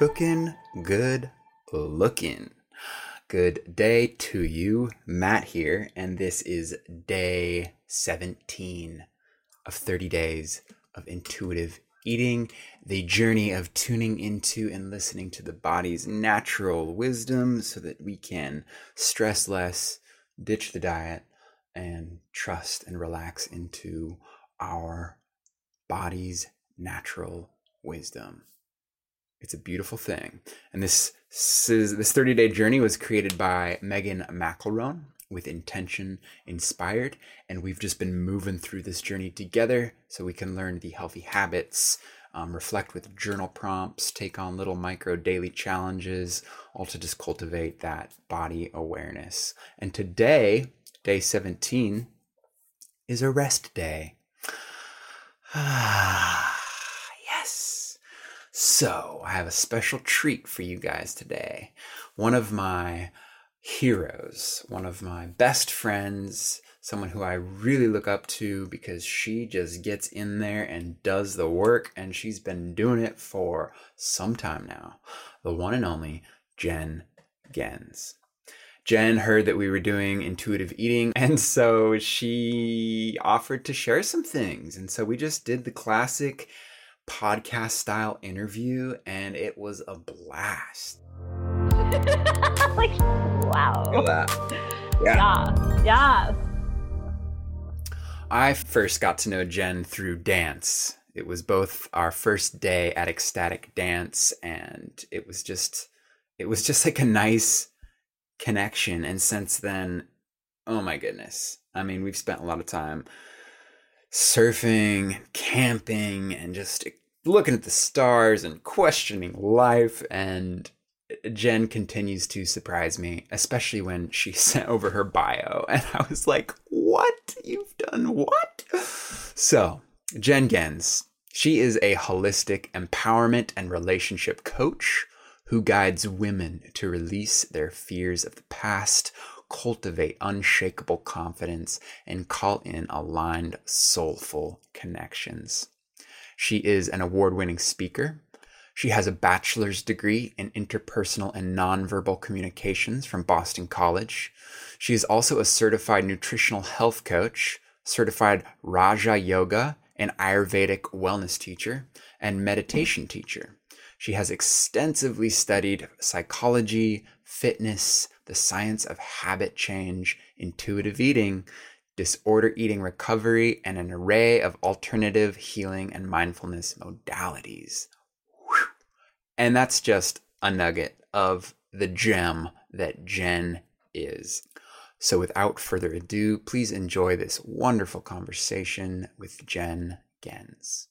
cooking, good looking. Good day to you, Matt here, and this is day 17 of 30 days of intuitive eating, the journey of tuning into and listening to the body's natural wisdom so that we can stress less, ditch the diet, and trust and relax into our body's natural wisdom. It's a beautiful thing. And this this 30 day journey was created by Megan McElroan with intention inspired. And we've just been moving through this journey together so we can learn the healthy habits, um, reflect with journal prompts, take on little micro daily challenges, all to just cultivate that body awareness. And today, day 17, is a rest day. yes. So, I have a special treat for you guys today. One of my heroes, one of my best friends, someone who I really look up to because she just gets in there and does the work, and she's been doing it for some time now. The one and only Jen Gens. Jen heard that we were doing intuitive eating, and so she offered to share some things. And so we just did the classic podcast style interview, and it was a blast. like, wow. Yeah. Yeah. Yeah. I first got to know Jen through dance. It was both our first day at Ecstatic Dance, and it was just, it was just like a nice connection. And since then, oh my goodness. I mean, we've spent a lot of time surfing, camping, and just looking at the stars and questioning life. And Jen continues to surprise me, especially when she sent over her bio. And I was like, what? You've done what? So, Jen Gens, she is a holistic empowerment and relationship coach who guides women to release their fears of the past, cultivate unshakable confidence, and call in aligned, soulful connections. She is an award winning speaker. She has a bachelor's degree in interpersonal and nonverbal communications from Boston College. She is also a certified nutritional health coach, certified Raja Yoga and Ayurvedic wellness teacher, and meditation teacher. She has extensively studied psychology, fitness, the science of habit change, intuitive eating, disorder eating recovery, and an array of alternative healing and mindfulness modalities. Whew. And that's just a nugget of the gem that Jen is. So, without further ado, please enjoy this wonderful conversation with Jen Gens.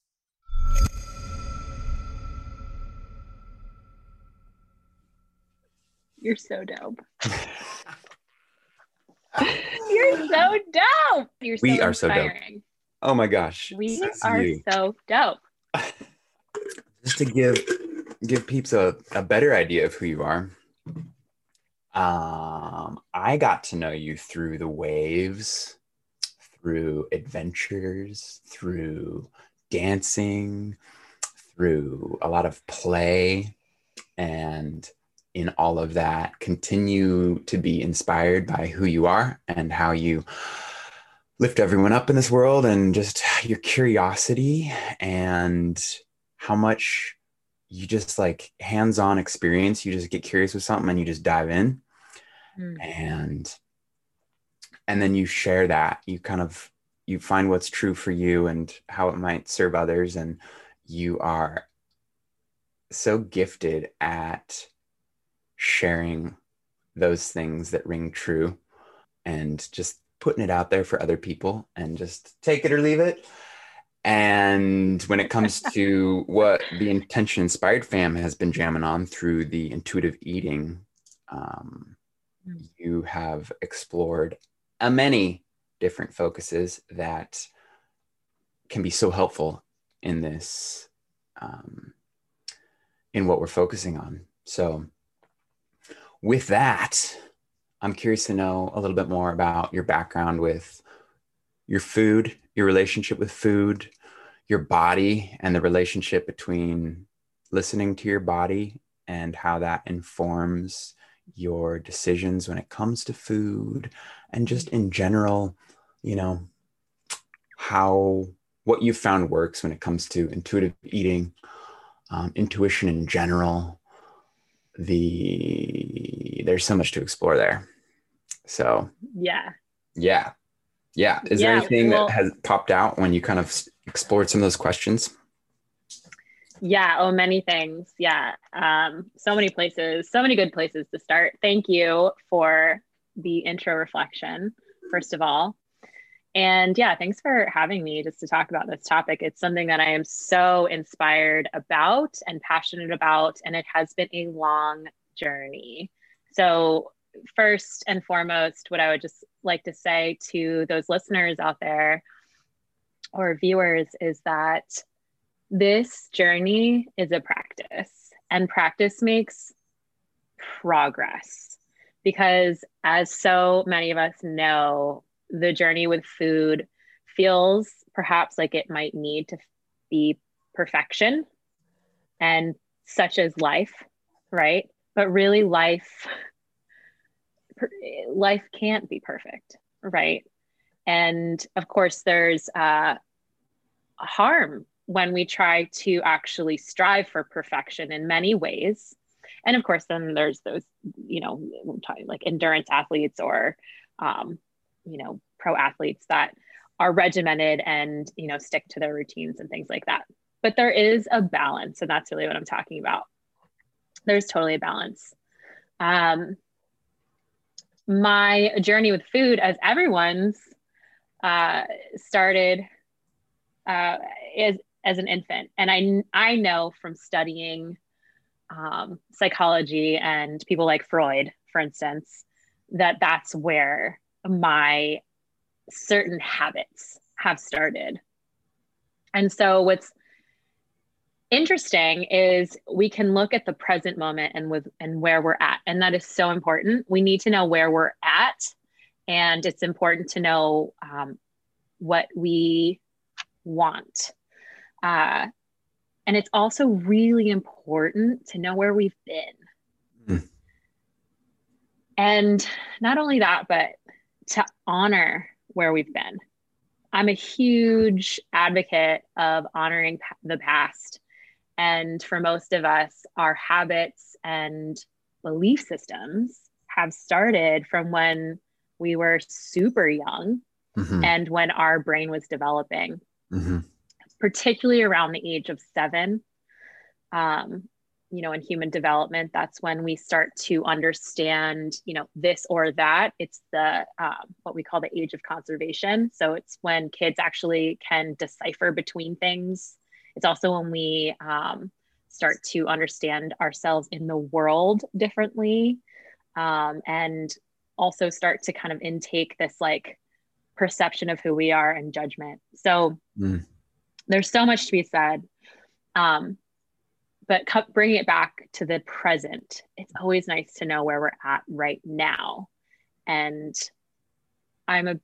You're so dope. You're so dope. You're so We are so dope. Oh my gosh. We That's are you. so dope. just to give give peeps a, a better idea of who you are um i got to know you through the waves through adventures through dancing through a lot of play and in all of that continue to be inspired by who you are and how you lift everyone up in this world and just your curiosity and how much you just like hands-on experience. You just get curious with something and you just dive in. Mm. and and then you share that. You kind of you find what's true for you and how it might serve others. And you are so gifted at sharing those things that ring true and just putting it out there for other people and just take it or leave it and when it comes to what the intention inspired fam has been jamming on through the intuitive eating um, Mm. you have explored a many different focuses that can be so helpful in this um, in what we're focusing on so with that i'm curious to know a little bit more about your background with your food your relationship with food your body and the relationship between listening to your body and how that informs your decisions when it comes to food and just in general, you know, how what you found works when it comes to intuitive eating, um, intuition in general. The there's so much to explore there. So Yeah. yeah, yeah. Is there anything well- that has popped out when you kind of explored some of those questions? Yeah. Oh, many things. Yeah. Um, so many places, so many good places to start. Thank you for the intro reflection, first of all. And yeah, thanks for having me just to talk about this topic. It's something that I am so inspired about and passionate about, and it has been a long journey. So, first and foremost, what I would just like to say to those listeners out there or viewers is that this journey is a practice, and practice makes progress. Because, as so many of us know, the journey with food feels perhaps like it might need to be perfection, and such as life, right? But really, life life can't be perfect, right? And of course, there's uh, harm when we try to actually strive for perfection in many ways. And of course, then there's those, you know, like endurance athletes or, um, you know, pro athletes that are regimented and, you know, stick to their routines and things like that. But there is a balance, and that's really what I'm talking about. There's totally a balance. Um, my journey with food, as everyone's, uh, started uh, as as an infant, and I I know from studying um, psychology and people like Freud, for instance, that that's where my certain habits have started. And so what's interesting is we can look at the present moment and with and where we're at and that is so important we need to know where we're at and it's important to know um, what we want uh, and it's also really important to know where we've been Mm. and not only that but to honor where we've been i'm a huge advocate of honoring the past and for most of us, our habits and belief systems have started from when we were super young Mhm, and when our brain was developing, mhm. particularly around the age of seven. Um, you know, in human development, that's when we start to understand, you know, this or that. It's the um, what we call the age of conservation. So it's when kids actually can decipher between things it's also when we um, start to understand ourselves in the world differently um, and also start to kind of intake this like perception of who we are and judgment. So Mm. there's so much to be said. Um, but bringing it back to the present, it's always nice to know where we're at right now. And I'm a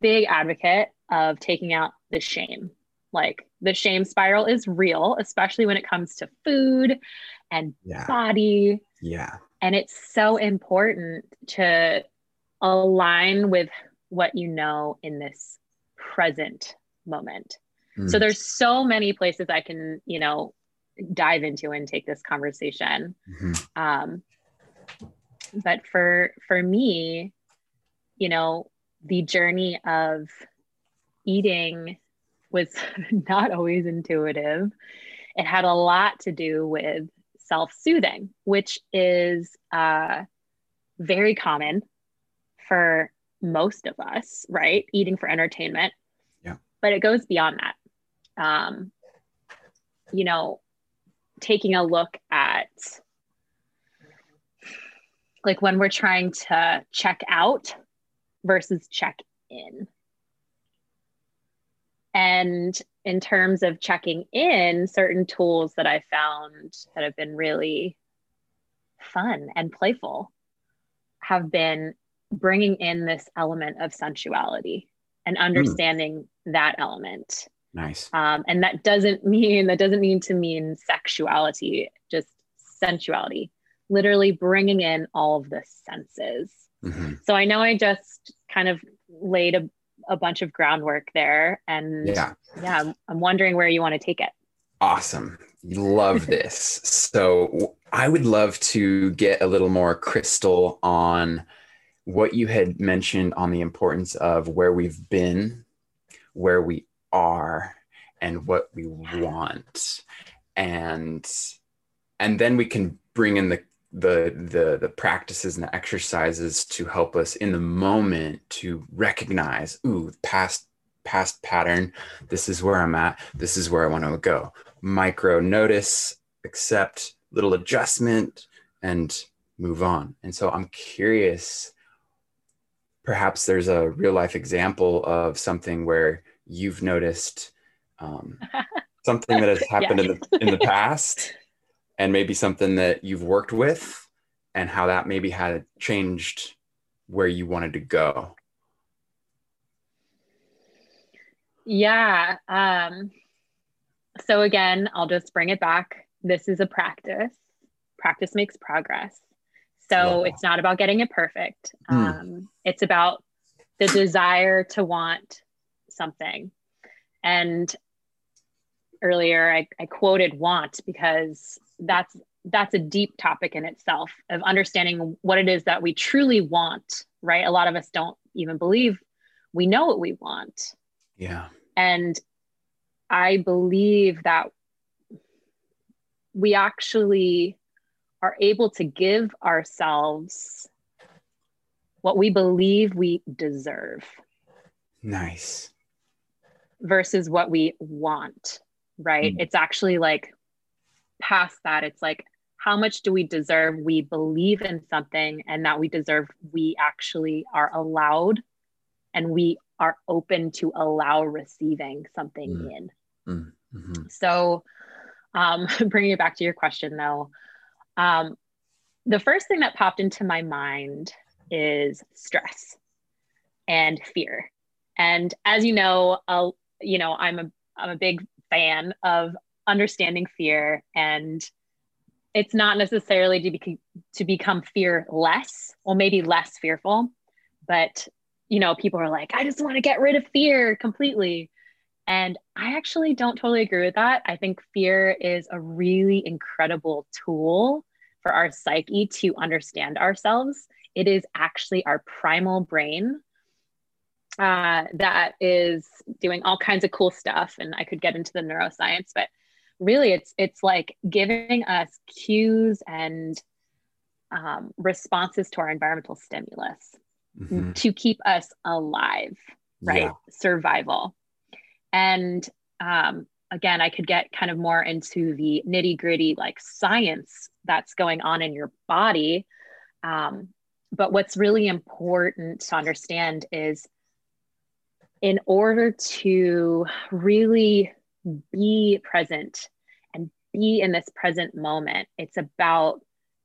big advocate of taking out the shame. Like the shame spiral is real, especially when it comes to food and Yeah, body. yeah. And it's so important to align with what you know in this present moment. So Mm, there's so many places I can, you know, dive into and take this conversation. mhm. Um, but for for me, you know, the journey of eating was not always intuitive. It had a lot to do with self-soothing, which is uh, very common for most of us, right? Eating for entertainment. Yeah. But it goes beyond that. Um, you know, taking a look at like when we're trying to check out versus check in. And in terms of checking in, certain tools that I found that have been really fun and playful have been bringing in this element of sensuality and hmm. understanding that element. Nice. Um, and that doesn't mean that doesn't mean to mean sexuality, just sensuality. literally bringing in all of the senses. Mm-hmm. So I know I just kind of laid a, a bunch of groundwork there. And yeah, yeah I'm, I'm wondering where you want to take it. Awesome. Love this. so I would love to get a little more crystal on what you had mentioned on the importance of where we've been, where we are, and what we want. And and then we can bring in the the the the practices and the exercises to help us in the moment to recognize ooh past past pattern this is where i'm at. This is where i want to go. Micro notice accept little adjustment and move on. And so i'm curious perhaps there's a real life example of something where you've noticed um, something that has happened yeah. in the in the past and maybe something that you've worked with and how that maybe had changed where you wanted to go? Yeah um, so again i'll just bring it back. This is a practice. Practice makes progress. So it's not about getting it perfect. Hmm. um, it's about the desire to want something. And earlier I, I quoted want because that's that's a deep topic in itself of understanding what it is that we truly want right? A lot of us don't even believe we know what we want. Yeah. And i believe that we actually are able to give ourselves what we believe we deserve. Nice versus what we want right mm. it's actually like past that, it's like, how much do we deserve? We believe in something and that we deserve, we actually are allowed and we are open to allow receiving something mm. in. Mm. Mm-hmm. So, um, bringing it back to your question though, um, the first thing that popped into my mind is stress and fear. And as you know, uh, you know, I'm a I'm a big fan of understanding fear and it's not necessarily to, be, to become fearless or maybe less fearful but you know people are like i just want to get rid of fear completely. And i actually don't totally agree with that. I think fear is a really incredible tool for our psyche to understand ourselves. It is actually our primal brain uh, that is doing all kinds of cool stuff and i could get into the neuroscience but really it's it's like giving us cues and um, responses to our environmental stimulus mm-hmm. to keep us alive right yeah. survival and um, again i could get kind of more into the nitty gritty like science that's going on in your body um, but what's really important to understand is in order to really be present and be in this present moment. It's about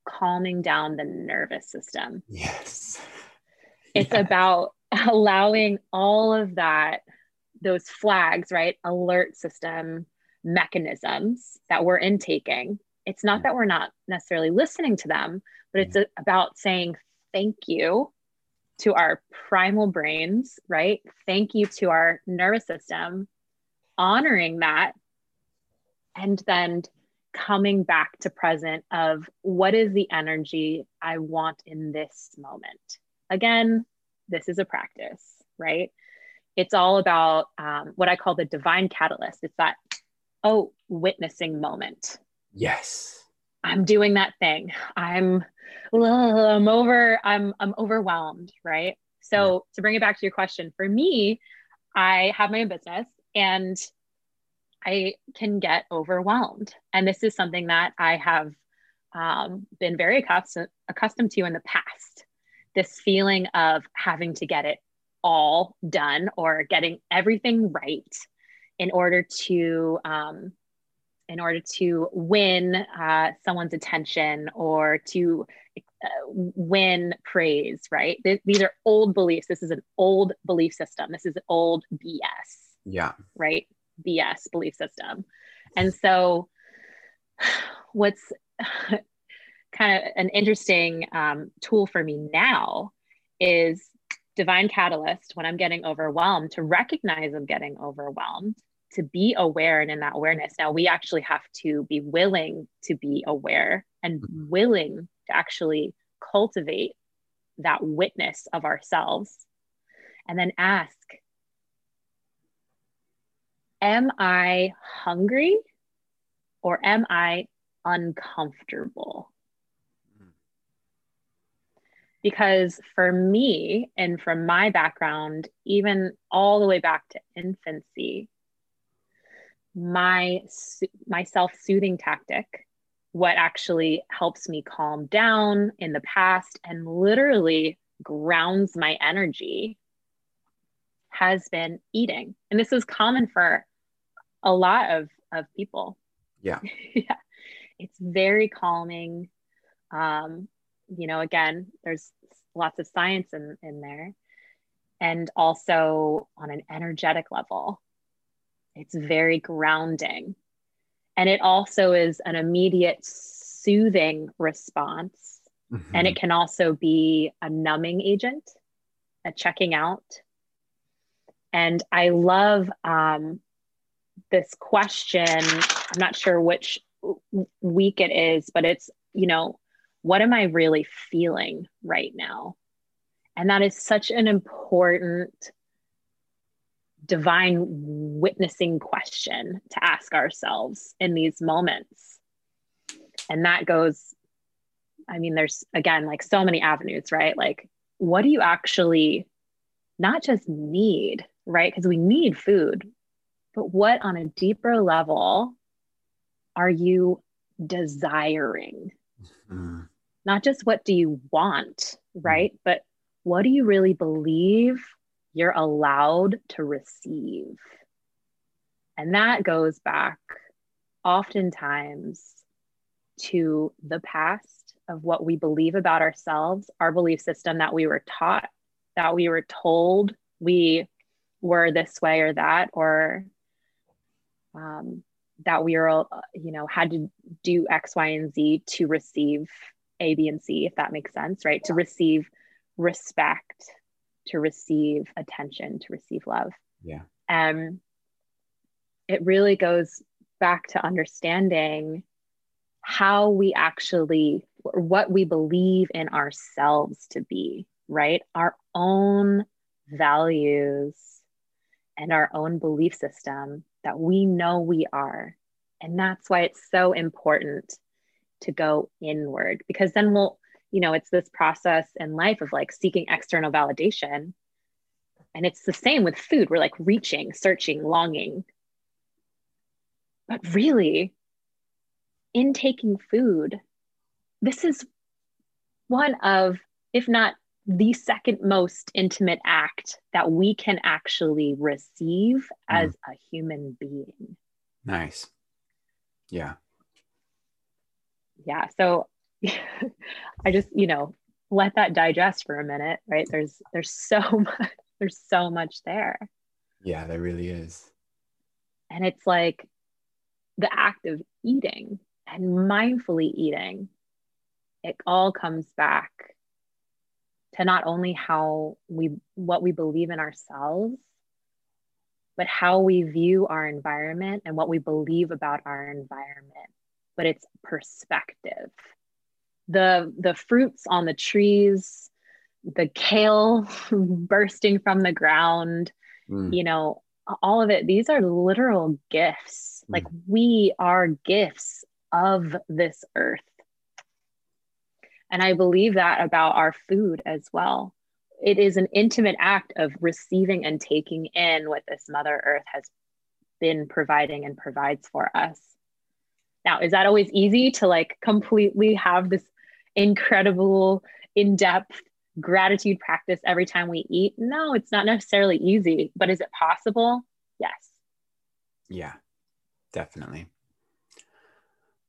calming down the nervous system. Yes. It's yeah. about allowing all of that, those flags, right? Alert system mechanisms that we're intaking. It's not that we're not necessarily listening to them, but it's about saying thank you to our primal brains, right? Thank you to our nervous system honoring that and then coming back to present of what is the energy I want in this moment. Again, this is a practice, right? It's all about um, what I call the divine catalyst. It's that, oh, witnessing moment. Yes. I'm doing that thing. I'm, I'm over, I'm, I'm overwhelmed, right? So yeah. to bring it back to your question, for me, I have my own business and I can get overwhelmed. And this is something that I have um, been very accustomed, accustomed to in the past this feeling of having to get it all done or getting everything right in order to um, in order to win uh, someone's attention or to uh, win praise right? Th- these are old beliefs. This is an old belief system. This is old bs yeah. right? BS belief system. And so, what's kind of an interesting um, tool for me now is divine catalyst when I'm getting overwhelmed to recognize I'm getting overwhelmed, to be aware and in that awareness. Now, we actually have to be willing to be aware and mm-hmm. willing to actually cultivate that witness of ourselves and then ask Am I hungry or am I uncomfortable? Because for me, and from my background, even all the way back to infancy, my my self-soothing tactic what actually helps me calm down in the past and literally grounds my energy has been eating. And this is common for a lot of of people. Yeah. Yeah. It's very calming. Um you know again there's lots of science in in there. And also on an energetic level it's very grounding. And it also is an immediate soothing response. Mm-hmm. and it can also be a numbing agent a checking out. And i love um, this question. I'm not sure which week it is but it's you know what am i really feeling right now? And that is such an important divine witnessing question to ask ourselves in these moments. And that goes, I mean, there's again, like so many avenues, right? Like, what do you actually not just need, right? Because we need food, but what on a deeper level are you desiring? Mm-hmm. Not just what do you want, right? Mm-hmm. But what do you really believe you're allowed to receive. And that goes back oftentimes to the past of what we believe about ourselves, our belief system that we were taught, that we were told we were this way or that, or um, that we are, you know, had to do X, Y, and Z to receive A, B, and C, if that makes sense, right? To receive respect, to receive attention, to receive love. Yeah. Um, it really goes back to understanding how we actually, what we believe in ourselves to be, right? Our own values and our own belief system that we know we are. And that's why it's so important to go inward because then we'll you know it's this process in life of like seeking external validation. And it's the same with food. We're like reaching searching longing. But really in taking food this is one of if not the second most intimate act that we can actually receive mm. as a human being. Nice. Yeah. Yeah. So I just, you know, let that digest for a minute, right? There's there's so much there's so much there. Yeah, there really is. And it's like the act of eating and mindfully eating, it all comes back to not only how we what we believe in ourselves, but how we view our environment and what we believe about our environment. But it's perspective the the fruits on the trees the kale bursting from the ground mm. you know all of it these are literal gifts mm. like we are gifts of this earth and i believe that about our food as well it is an intimate act of receiving and taking in what this mother earth has been providing and provides for us now is that always easy to like completely have this incredible, in depth gratitude practice every time we eat? No, it's not necessarily easy, but is it possible? Yes. Yeah, definitely.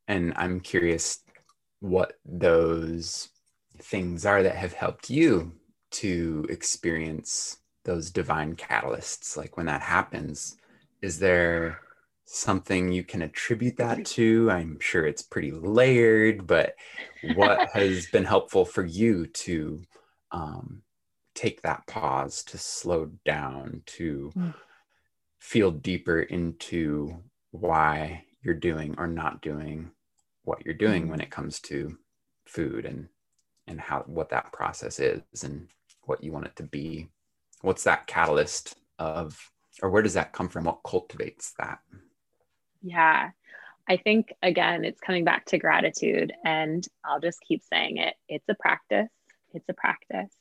And I'm curious what those things are that have helped you to experience those divine catalysts. Like when that happens, is there something you can attribute that to? I'm sure it's pretty layered, but what has been helpful for you to um, take that pause, to slow down, to mm. feel deeper into why you're doing or not doing what you're doing when it comes to food and and how what that process is and what you want it to be what's that catalyst of or where does that come from what cultivates that yeah. I think again it's coming back to gratitude and i'll just keep saying it. It's a practice. It's a practice.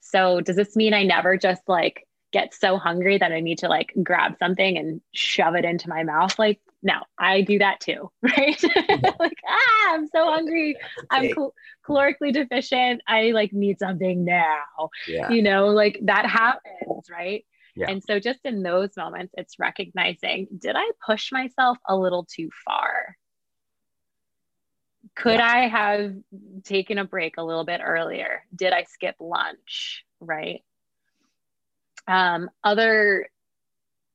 So does this mean i never just like get so hungry that i need to like grab something and shove it into my mouth? Like no i do that too right? Like ah i'm so hungry. I'm cal- calorically deficient. I like need something now yeah. you know? Like that happens right yeah. and so just in those moments it's recognizing did i push myself a little too far could yeah. i have taken a break a little bit earlier did i skip lunch right um, other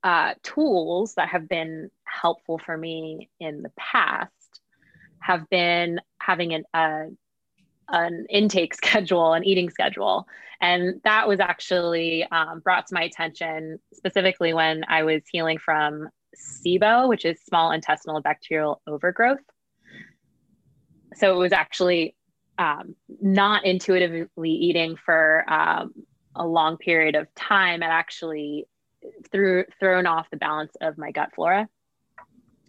uh, tools that have been helpful for me in the past have been having an, uh, an intake schedule, an eating schedule. And that was actually um, brought to my attention specifically when I was healing from SIBO, which is small intestinal bacterial overgrowth. So it was actually um, not intuitively eating for um, a long period of time. It actually threw thrown off the balance of my gut flora.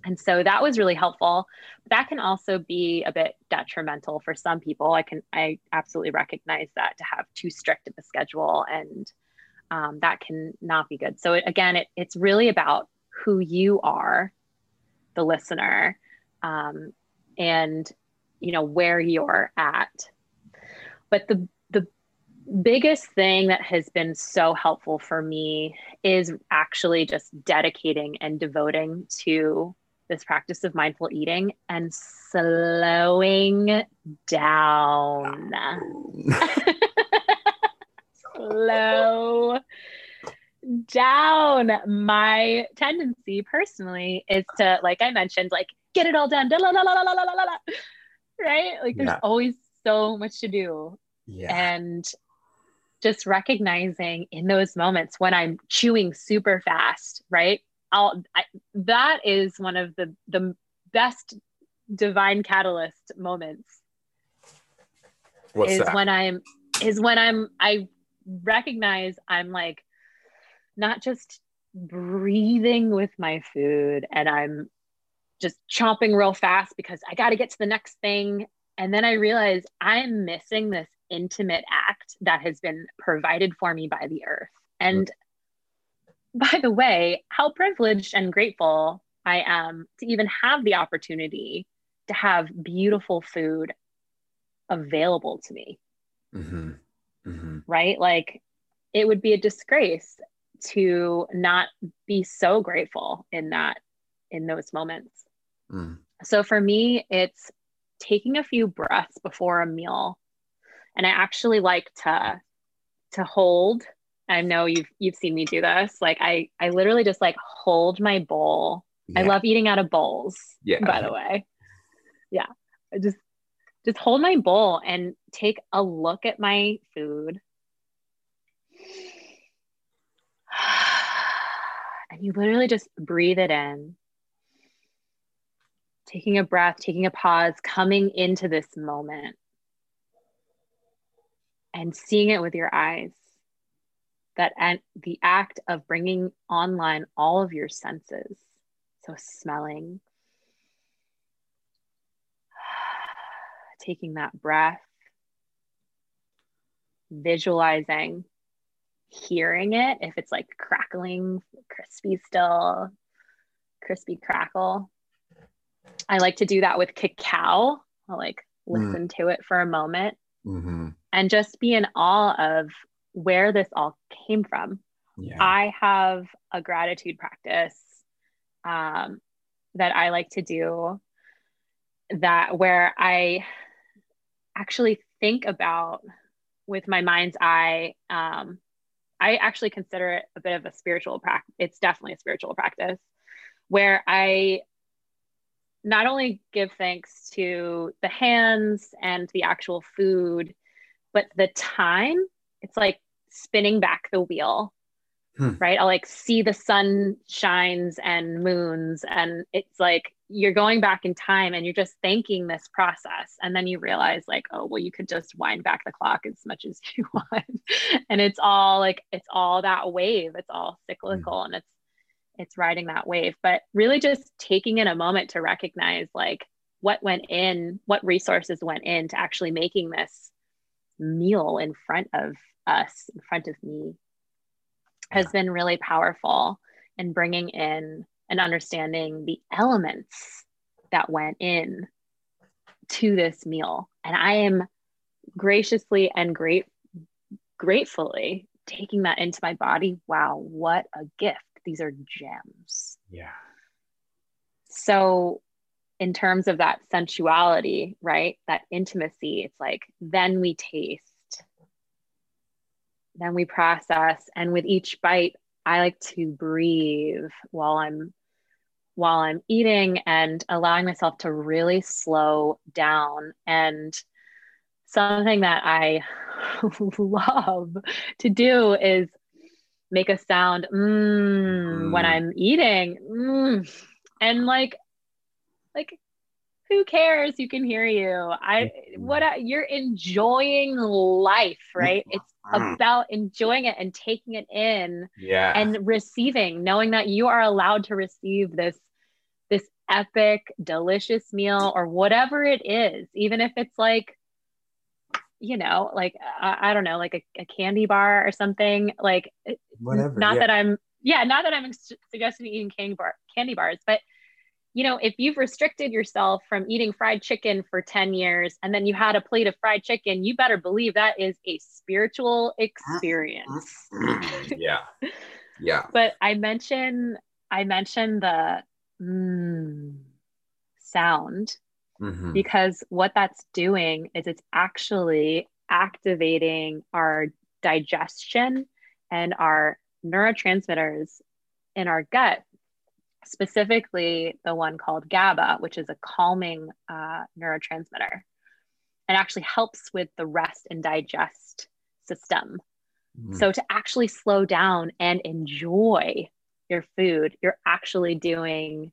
And so that was really helpful. But that can also be a bit detrimental for some people. I can I absolutely recognize that to have too strict of a schedule and um, that can not be good. So it, again, it, it's really about who you are, the listener, um, and you know where you're at. But the the biggest thing that has been so helpful for me is actually just dedicating and devoting to this practice of mindful eating and slowing down. Slow down. My tendency personally is to, like I mentioned, like get it all done. Right? Like there's yeah. always so much to do. Yeah. And just recognizing in those moments when I'm chewing super fast, right? I'll I, that is one of the the best divine catalyst moments. What's is that? when I'm is when I'm I recognize I'm like not just breathing with my food and I'm just chomping real fast because I got to get to the next thing and then I realize I'm missing this intimate act that has been provided for me by the earth. And by the way, how privileged and grateful I am to even have the opportunity to have beautiful food available to me. Mm-hmm. Mm-hmm. Right? Like it would be a disgrace to not be so grateful in that, in those moments. Mm. So for me, it's taking a few breaths before a meal and I actually like to to hold. I know you've you've seen me do this. Like I I literally just like hold my bowl. Yeah. I love eating out of bowls. Yeah. By the way. Yeah. I just just hold my bowl and take a look at my food. And you literally just breathe it in. Taking a breath, taking a pause, coming into this moment and seeing it with your eyes that and the act of bringing online all of your senses so smelling taking that breath visualizing hearing it if it's like crackling crispy still crispy crackle i like to do that with cacao i'll like mm. listen mm. to it for a moment mm-hmm and just be in awe of where this all came from. Yeah. I have a gratitude practice um, that I like to do that where I actually think about with my mind's eye. Um, I actually consider it a bit of a spiritual practice. It's definitely a spiritual practice. where I not only give thanks to the hands and the actual food, but the time. It's like spinning back the wheel hmm. right? I'll like see the sun shines and moons, and it's like you're going back in time and you're just thanking this process. And then you realize, like, oh, well, you could just wind back the clock as much as you want. and it's all like, it's all that wave, it's all cyclical hmm. and it's, it's riding that wave. But really just taking in a moment to recognize, like, what went in, what resources went into actually making this meal in front of us, in front of me has been really powerful in bringing in and understanding the elements that went in to this meal. And I am graciously and great gratefully taking that into my body. Wow, what a gift. These are gems. Yeah. So in terms of that sensuality, right? That intimacy, it's like then we taste then we process and with each bite i like to breathe while i'm while i'm eating and allowing myself to really slow down and something that i love to do is make a sound mm, mm. when i'm eating mm. and like like who cares? You can hear you? I what I, you're enjoying life right? It's mm. about enjoying it and taking it in yeah. and receiving knowing that you are allowed to receive this this epic delicious meal or whatever it is even if it's like you know like i, I don't know like a, a, candy bar or something like whatever not yeah. that i'm yeah not that i'm suggesting eating candy bar candy bars but you know, if you've restricted yourself from eating fried chicken for 10 years and then you had a plate of fried chicken, you better believe that is a spiritual experience. yeah. Yeah. But I mentioned I mentioned the mm, sound mm-hmm. because what that's doing is it's actually activating our digestion and our neurotransmitters in our gut specifically the one called GABA, which is a calming uh, neurotransmitter. It actually helps with the rest and digest system. Mm. So, to actually slow down and enjoy your food, you're actually doing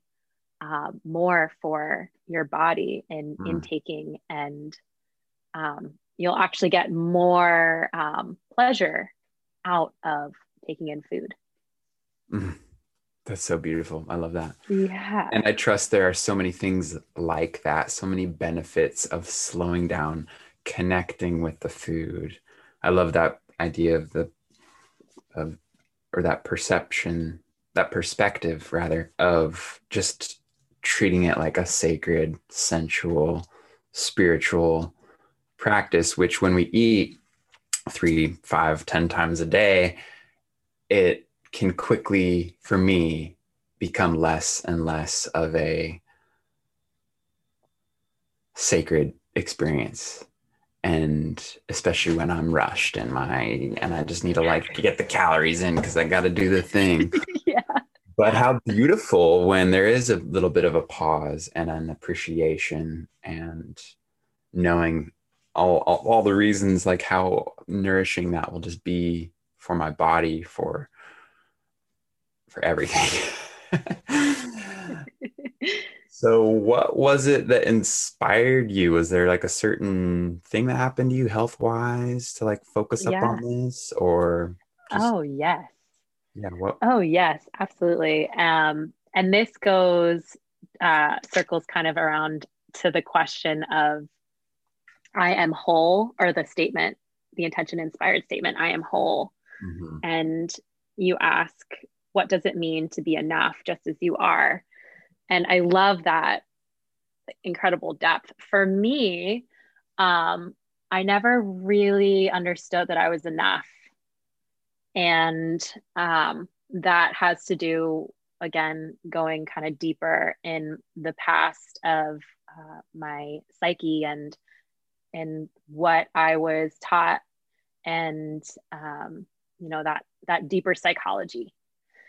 uh, more for your body in mm. intaking, and um, you'll actually get more um, pleasure out of taking in food. Mm. That's so beautiful. I love that. Yeah. And I trust there are so many things like that, so many benefits of slowing down, connecting with the food. I love that idea of the of or that perception, that perspective rather of just treating it like a sacred, sensual, spiritual practice, which when we eat three, five, ten times a day, it can quickly, for me, become less and less of a sacred experience. And especially when i'm rushed and my and i just need to like get the calories in because i got to do the thing. Yeah. But how beautiful when there is a little bit of a pause and an appreciation and knowing all, all, all the reasons like how nourishing that will just be for my body for for everything. so, what was it that inspired you? Was there like a certain thing that happened to you health wise to like focus up yeah. on this or? Just... Oh, yes. Yeah. What? Oh, yes, absolutely. Um, and this goes, uh, circles kind of around to the question of I am whole or the statement, the intention inspired statement, I am whole. Mm-hmm. And you ask, what does it mean to be enough just as you are? And I love that incredible depth. For me, um, I never really understood that I was enough. And um, that has to do, again, going kind of deeper in the past of uh, my psyche and and what I was taught and um, you know that that deeper psychology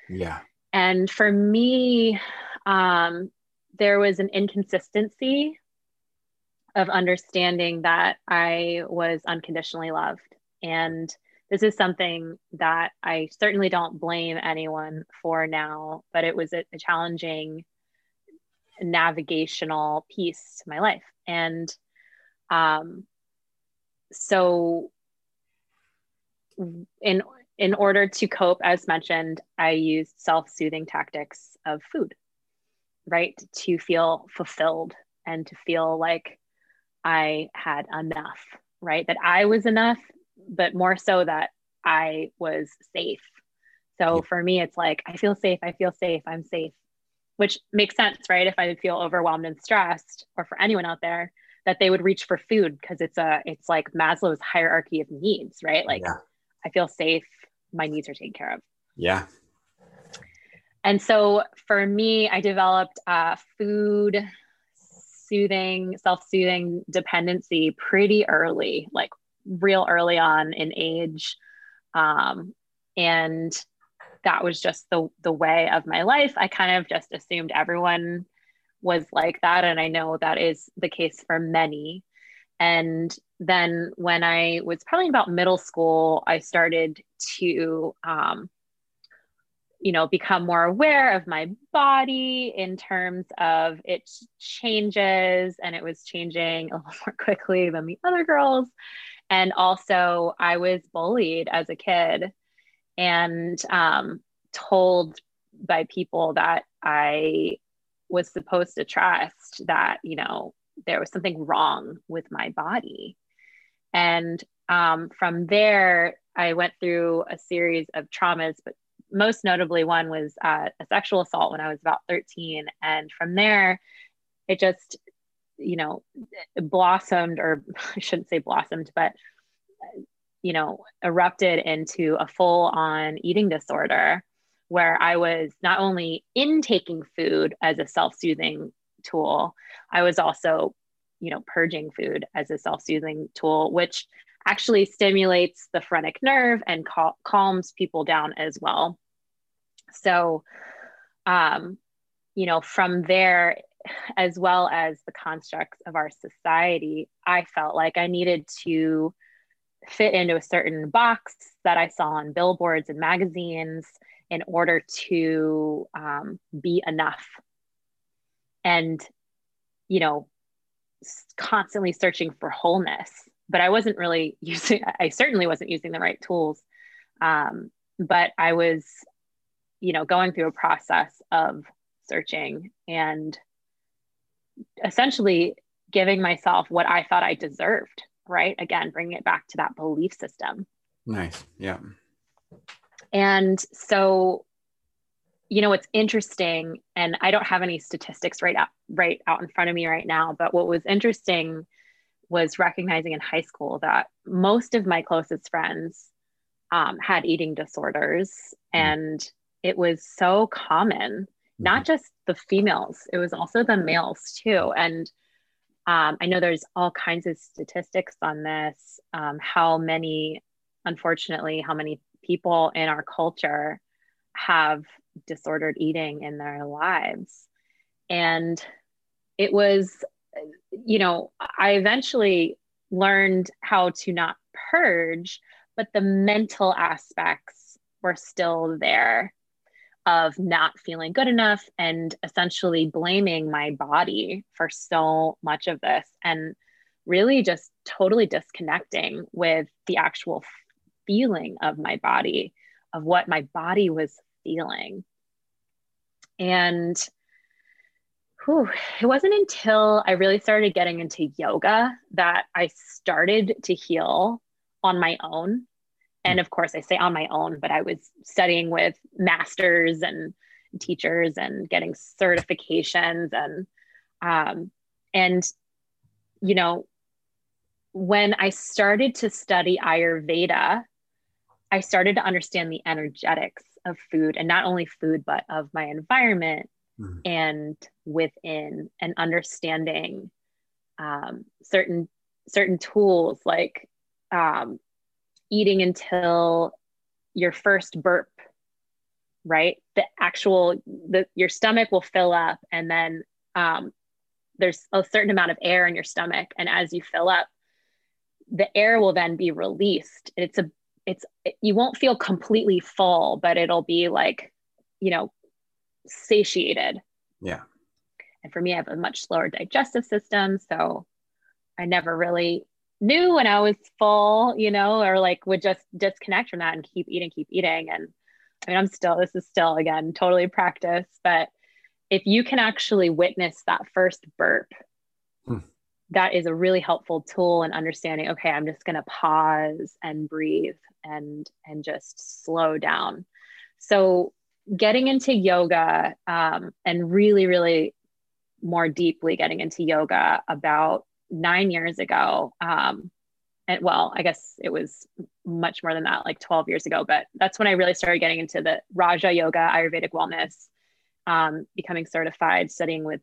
yeah. And for me, um, there was an inconsistency of understanding that I was unconditionally loved. And this is something that I certainly don't blame anyone for now, but it was a, a challenging navigational piece to my life. And um, so in in order to cope as mentioned i used self-soothing tactics of food right? To feel fulfilled and to feel like i had enough right? That i was enough but more so that i was safe. So for me it's like i feel safe i feel safe i'm safe which makes sense right? If i feel overwhelmed and stressed or for anyone out there that they would reach for food because it's a it's like maslow's hierarchy of needs right? Like yeah. i feel safe my needs are taken care of yeah and so for me i developed uh, food soothing self-soothing dependency pretty early like real early on in age um, and that was just the the way of my life i kind of just assumed everyone was like that. And I know that is the case for many. And then when I was probably about middle school, I started to, um, you know, become more aware of my body in terms of its changes, and it was changing a little more quickly than the other girls. And also, I was bullied as a kid and um, told by people that I was supposed to trust that, you know, there was something wrong with my body. And um, from there, I went through a series of traumas, but most notably, one was uh, a sexual assault when I was about 13. And from there, it just, you know, blossomed, or I shouldn't say blossomed, but, you know, erupted into a full on eating disorder where I was not only intaking food as a self soothing tool, I was also, you know, purging food as a self soothing tool, which actually stimulates the phrenic nerve and cal- calms people down as well. So, um, you know, from there, as well as the constructs of our society, I felt like I needed to fit into a certain box that I saw on billboards and magazines in order to um, be enough and you know constantly searching for wholeness but i wasn't really using i certainly wasn't using the right tools. Um, but i was you know going through a process of searching and essentially giving myself what i thought i deserved right? Again bringing it back to that belief system. Nice. Yeah. And so, you know, what's interesting, and I don't have any statistics right out right out in front of me right now, but what was interesting was recognizing in high school that most of my closest friends um, had eating disorders, mm-hmm. and it was so common. Not mm-hmm. just the females; it was also the males too, and um, I know there's all kinds of statistics on this. Um, how many, unfortunately, how many people in our culture have disordered eating in their lives. And it was, you know, I eventually learned how to not purge, but the mental aspects were still there of not feeling good enough and essentially blaming my body for so much of this and really just totally disconnecting with the actual feeling of my body, of what my body was feeling. And whew, it wasn't until I really started getting into yoga that I started to heal on my own. And of course, I say on my own, but I was studying with masters and teachers and getting certifications and um, and you know when I started to study Ayurveda, I started to understand the energetics of food and not only food, but of my environment mm. and within and understanding um, certain certain tools like um, eating until your first burp right? The actual the your stomach will fill up and then um, there's a certain amount of air in your stomach and as you fill up the air will then be released it's a it's you won't feel completely full but it'll be like you know satiated yeah and for me i have a much slower digestive system so i never really knew when i was full you know or like would just disconnect from that and keep eating keep eating and i mean i'm still this is still again totally practice but if you can actually witness that first burp, hmm. that is a really helpful tool in understanding, okay, I'm just going to pause and breathe and and just slow down. So getting into yoga um, and really, really more deeply getting into yoga about nine years ago. Um, and well, I guess it was much more than that, like 12 years ago, but that's when I really started getting into the Raja Yoga Ayurvedic wellness um, becoming certified, studying with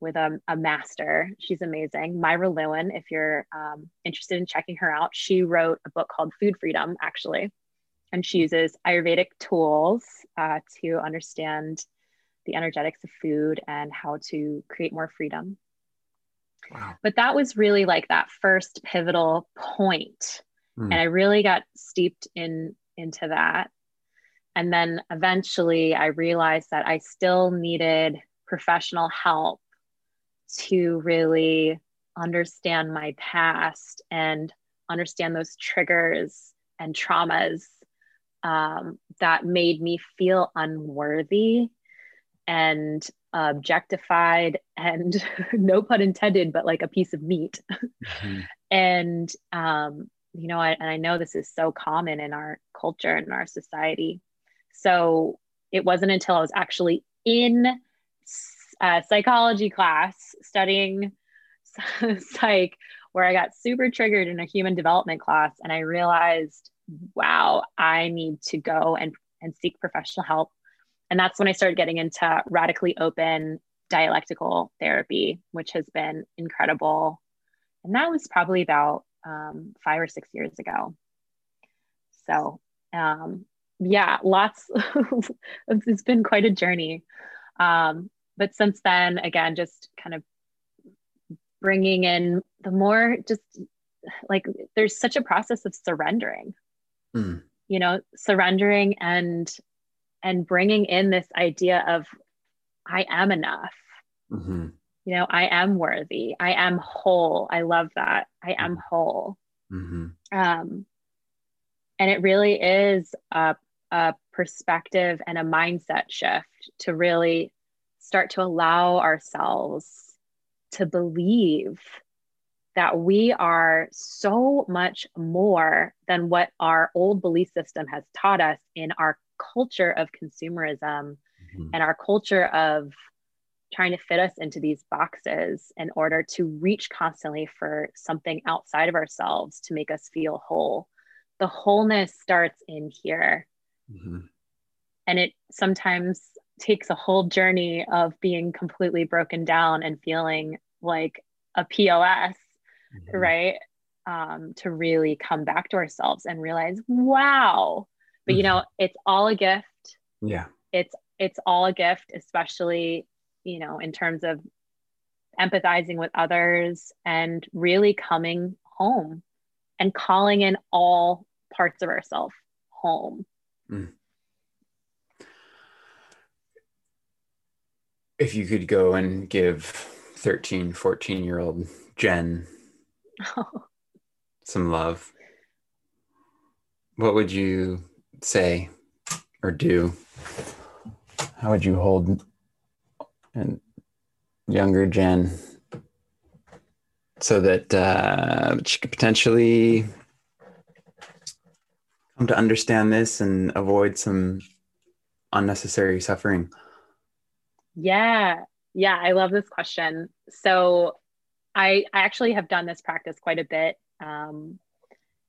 with a, a, master. She's amazing. Myra Lewin, if you're um, interested in checking her out, she wrote a book called Food Freedom, actually. And she uses Ayurvedic tools uh, to understand the energetics of food and how to create more freedom. Wow. But that was really like that first pivotal point. Mm. And I really got steeped in into that. And then eventually I realized that I still needed professional help to really understand my past and understand those triggers and traumas um, that made me feel unworthy and objectified and no pun intended but like a piece of meat mm-hmm. and um, you know I, and i know this is so common in our culture and our society so it wasn't until I was actually in a uh, psychology class studying psych where I got super triggered in a human development class and I realized, wow, I need to go and, and seek professional help. And that's when I started getting into radically open dialectical therapy, which has been incredible. And that was probably about um, five or six years ago. So um, yeah, lots. it's been quite a journey. Um, but since then, again, just kind of bringing in the more just like there's such a process of surrendering. Mm. You know, surrendering and and bringing in this idea of I am enough. Mm-hmm. You know, I am worthy. I am whole. I love that. I am mm-hmm. whole. Mm-hmm. Um, and it really is a a perspective and a mindset shift to really start to allow ourselves to believe that we are so much more than what our old belief system has taught us in our culture of consumerism mm-hmm. and our culture of trying to fit us into these boxes in order to reach constantly for something outside of ourselves to make us feel whole. The wholeness starts in here. Mm-hmm. And it sometimes takes a whole journey of being completely broken down and feeling like a POS, mm-hmm. right? Um, to really come back to ourselves and realize, wow. But mm-hmm. you know, it's all a gift. Yeah. It's it's all a gift, especially, you know, in terms of empathizing with others and really coming home and calling in all parts of ourselves home Mm. If you could go and give 13, 14 year old Jen. some love, what would you say or do? How would you hold and younger Jen so that uh, she could potentially come to understand this and avoid some unnecessary suffering? Yeah. Yeah, I love this question. So I, I actually have done this practice quite a bit. Um,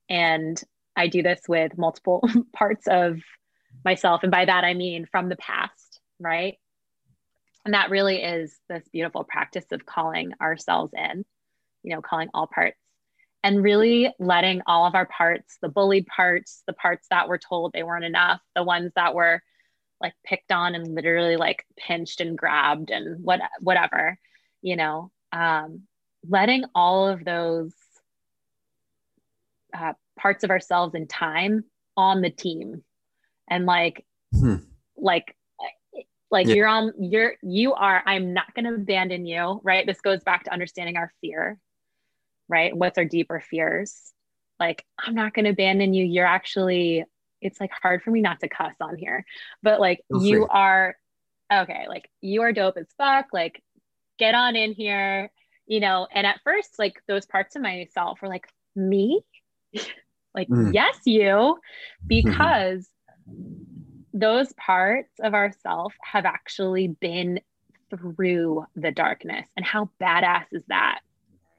and I do this with multiple parts of myself. And by that, I mean from the past, right? And that really is this beautiful practice of calling ourselves in, you know, calling all parts and really letting all of our parts, the bullied parts, the parts that were told they weren't enough, the ones that were like picked on and literally like pinched and grabbed and what whatever you know um, letting all of those uh, parts of ourselves in time on the team. And like hmm. like like yeah. you're on you're you are i'm not going to abandon you right? This goes back to understanding our fear right? What's our deeper fears? Like i'm not going to abandon you. You're actually it's like hard for me not to cuss on here but like Feel you free. are okay like you are dope as fuck. Like get on in here you know and at first like those parts of myself were like me? Like mm. yes you. Because those parts of ourself have actually been through the darkness. And how badass is that?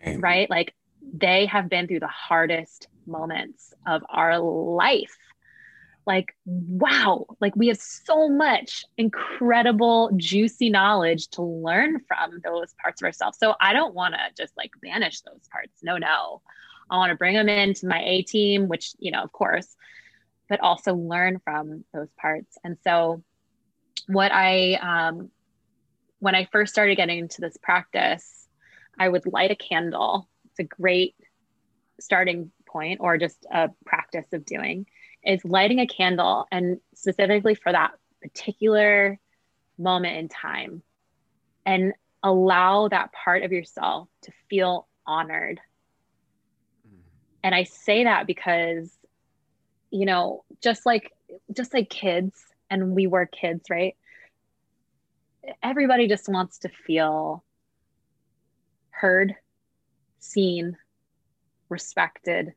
Right. right? Like they have been through the hardest moments of our life like wow like we have so much incredible juicy knowledge to learn from those parts of ourselves. So i don't want to just like banish those parts. No no. I want to bring them into my a team which you know of course but also learn from those parts. And so what i um, when i first started getting into this practice i would light a candle. It's a great starting point or just a practice of doing is lighting a candle and specifically for that particular moment in time and allow that part of yourself to feel honored. Mm-hmm. And I say that because, you know, just like just like kids and we were kids, right? Everybody just wants to feel heard, seen, respected,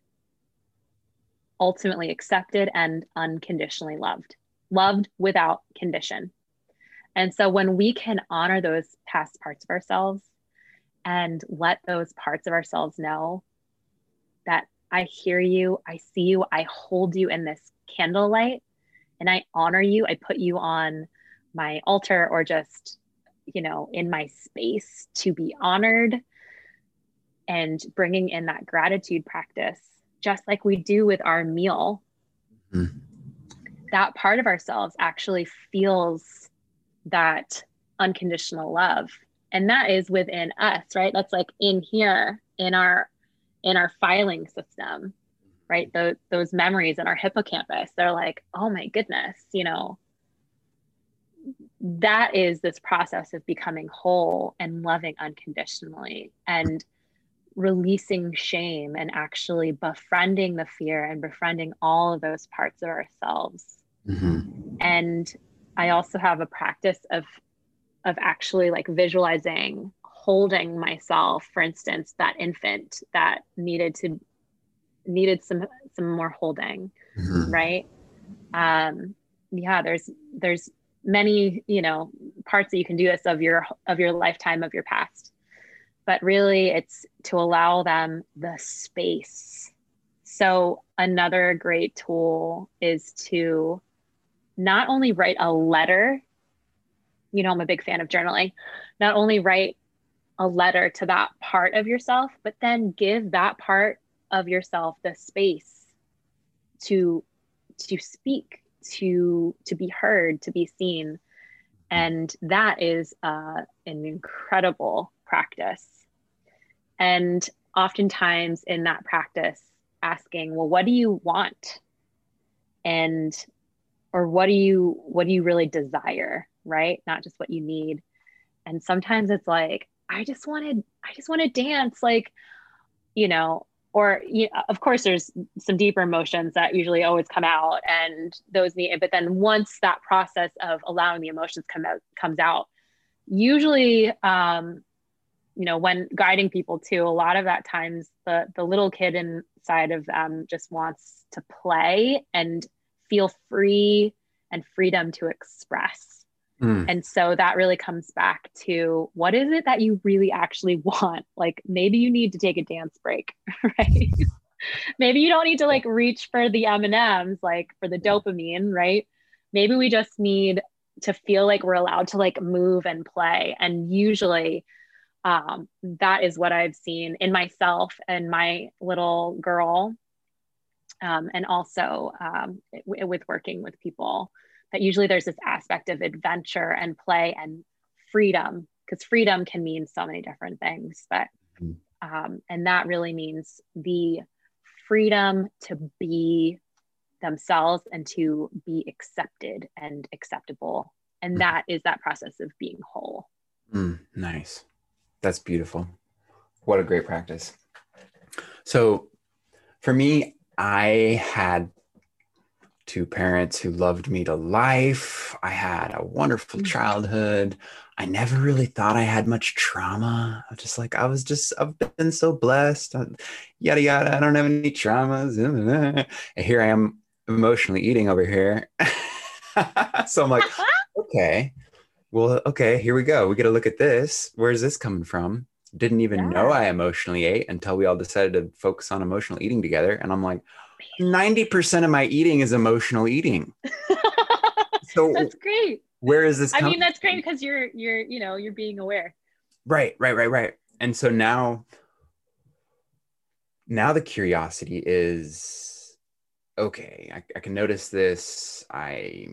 ultimately accepted and unconditionally loved, loved without condition. And so when we can honor those past parts of ourselves and let those parts of ourselves know that I hear you, I see you, I hold you in this candlelight, and I honor you, I put you on my altar or just, you know, in my space to be honored and bringing in that gratitude practice just like we do with our meal, mm-hmm. that part of ourselves actually feels that unconditional love. And that is within us, right? That's like in here in our in our filing system, right? Those those memories in our hippocampus, they're like, oh my goodness, you know, that is this process of becoming whole and loving unconditionally. And releasing shame and actually befriending the fear and befriending all of those parts of ourselves. Mm-hmm. And I also have a practice of of actually like visualizing holding myself for instance that infant that needed to needed some some more holding mm-hmm. right um yeah there's there's many you know parts that you can do this of your of your lifetime of your past but really it's to allow them the space. So, another great tool is to not only write a letter, you know, I'm a big fan of journaling, not only write a letter to that part of yourself, but then give that part of yourself the space to to speak to to be heard to be seen and that is uh, an incredible practice and oftentimes in that practice, asking, well, what do you want? And or what do you what do you really desire, right? Not just what you need. And sometimes it's like, I just wanted, I just want to dance, like, you know, or you know, of course there's some deeper emotions that usually always come out and those need but then once that process of allowing the emotions come out comes out usually um, you know when guiding people too a lot of that times the the little kid inside of them just wants to play and feel free and freedom to express. Mm. and so that really comes back to what is it that you really actually want? Like maybe you need to take a dance break right? Maybe you don't need to like reach for the m&ms like for the dopamine right? Maybe we just need to feel like we're allowed to like move and play. And usually um, that is what I've seen in myself and my little girl, um, and also um, w- with working with people that usually there's this aspect of adventure and play and freedom because freedom can mean so many different things but mm-hmm. um, and that really means the freedom to be themselves and to be accepted and acceptable and mm. that is that process of being whole mm, nice that's beautiful. What a great practice. So for me i had two parents who loved me to life. I had a wonderful mm. childhood. I never really thought i had much trauma. I was just like i was just i've been so blessed. Yada yada. I don't have any traumas. And here i am emotionally eating over here. so I'm like, okay, well, okay, here we go. We get to look at this. Where's this coming from? Didn't even yeah. know I emotionally ate until we all decided to focus on emotional eating together. And I'm like, 90% of my eating is emotional eating. so that's great. Where is this? I mean, that's great because you're, you're, you know, you're being aware. Right, right, right, right. And so now, now the curiosity is okay, I, I can notice this. I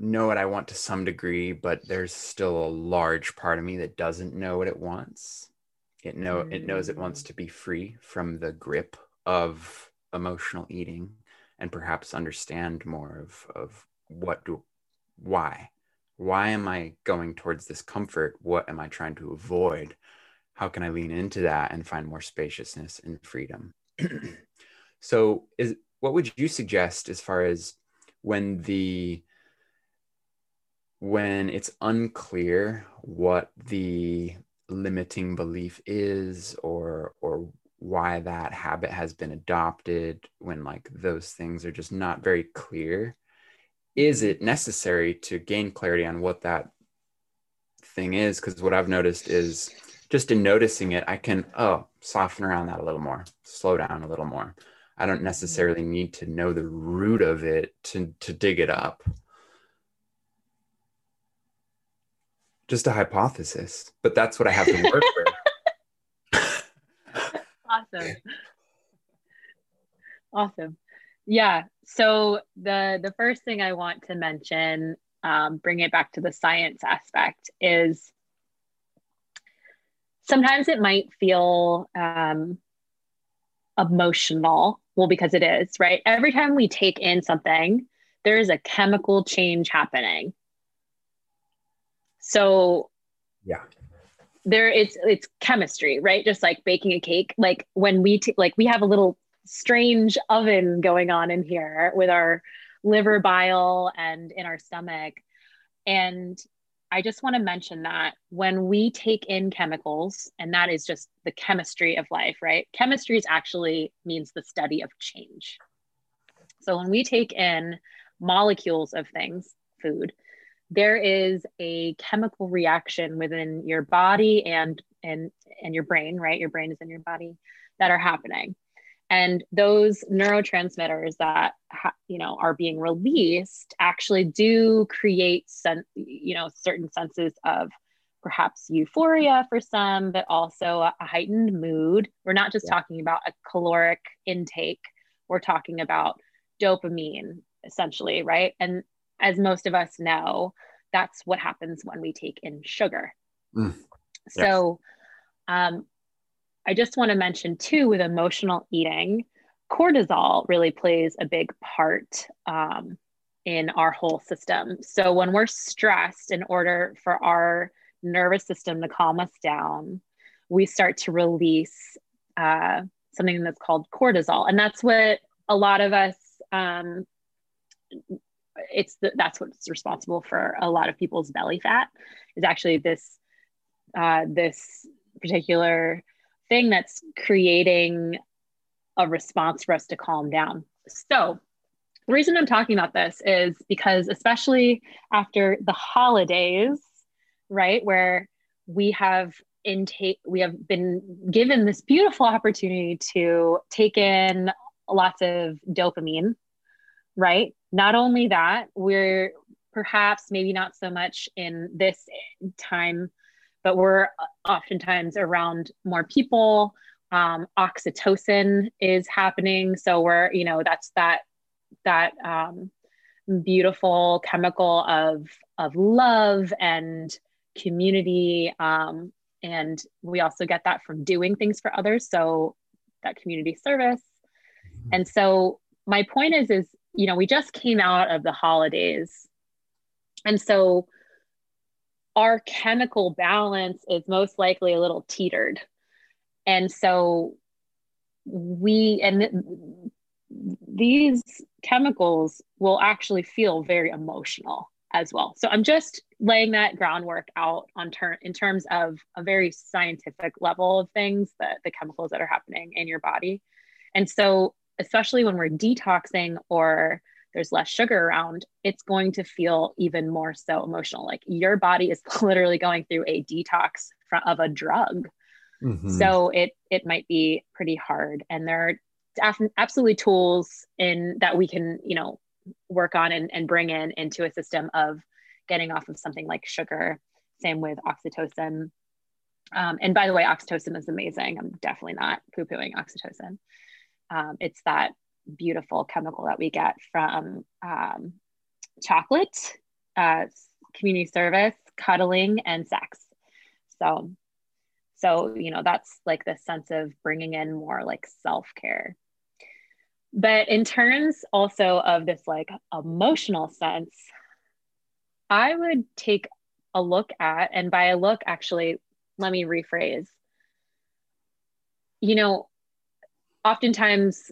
know what I want to some degree, but there's still a large part of me that doesn't know what it wants. It know mm. it knows it wants to be free from the grip of emotional eating and perhaps understand more of, of what do why why am i going towards this comfort what am i trying to avoid how can i lean into that and find more spaciousness and freedom so is what would you suggest as far as when the when it's unclear what the limiting belief is or or why that habit has been adopted when like those things are just not very clear is it necessary to gain clarity on what that thing is? Because what i've noticed is just in noticing it i can oh soften around that a little more slow down a little more. I don't mm-hmm. necessarily need to know the root of it to, to dig it up. Just a hypothesis, but that's what I have to work with. awesome. Awesome. Yeah. So the the first thing I want to mention, um, bring it back to the science aspect, is sometimes it might feel um, emotional well, because it is, right? Every time we take in something, there is a chemical change happening. So, yeah. There it's it's chemistry, right? Just like baking a cake. Like when we t- like we have a little strange oven going on in here with our liver bile and in our stomach. And I just want to mention that when we take in chemicals, and that is just the chemistry of life, right? Chemistry is actually means the study of change. So when we take in molecules of things, food, there is a chemical reaction within your body and and and your brain, right? Your brain is in your body that are happening and those neurotransmitters that ha- you know are being released actually do create sen- you know certain senses of perhaps euphoria for some but also a, heightened mood we're not just yeah. talking about a caloric intake we're talking about dopamine essentially right and as most of us know that's what happens when we take in sugar mm. so um, I just want to mention too with emotional eating, cortisol really plays a big part um, in our whole system. So when we're stressed, in order for our nervous system to calm us down, we start to release uh, something that's called cortisol, and that's what a lot of us. Um, it's the, that's what's responsible for a lot of people's belly fat. Is actually this uh, this particular thing that's creating a response for us to calm down. So, the reason I'm talking about this is because, especially after the holidays, right, where we have intake, we have been given this beautiful opportunity to take in lots of dopamine, right? Not only that, we're perhaps maybe not so much in this time but we're oftentimes around more people. Um, oxytocin is happening, so we're you know that's that that um, beautiful chemical of of love and community. Um, and we also get that from doing things for others. So that community service. And so my point is is you know we just came out of the holidays and so our chemical balance is most likely a little teetered and so we and these chemicals will actually feel very emotional as well. So I'm just laying that groundwork out on ter- in terms of a very scientific level of things that the chemicals that are happening in your body. And so especially when we're detoxing or there's less sugar around, it's going to feel even more so emotional. Like your body is literally going through a detox of a drug. Mm-hmm. So it it might be pretty hard. And there are absolutely tools in that we can, you know, work on and, and bring in into a system of getting off of something like sugar. Same with oxytocin. Um, and by the way, oxytocin is amazing. I'm definitely not poo pooing oxytocin. Um, it's that beautiful chemical that we get from um, chocolate, uh, community service, cuddling, and sex. So, so you know that's like the sense of bringing in more like self care but in terms also of this like emotional sense, I would take a look at, and by a look, actually, let me rephrase. You know, oftentimes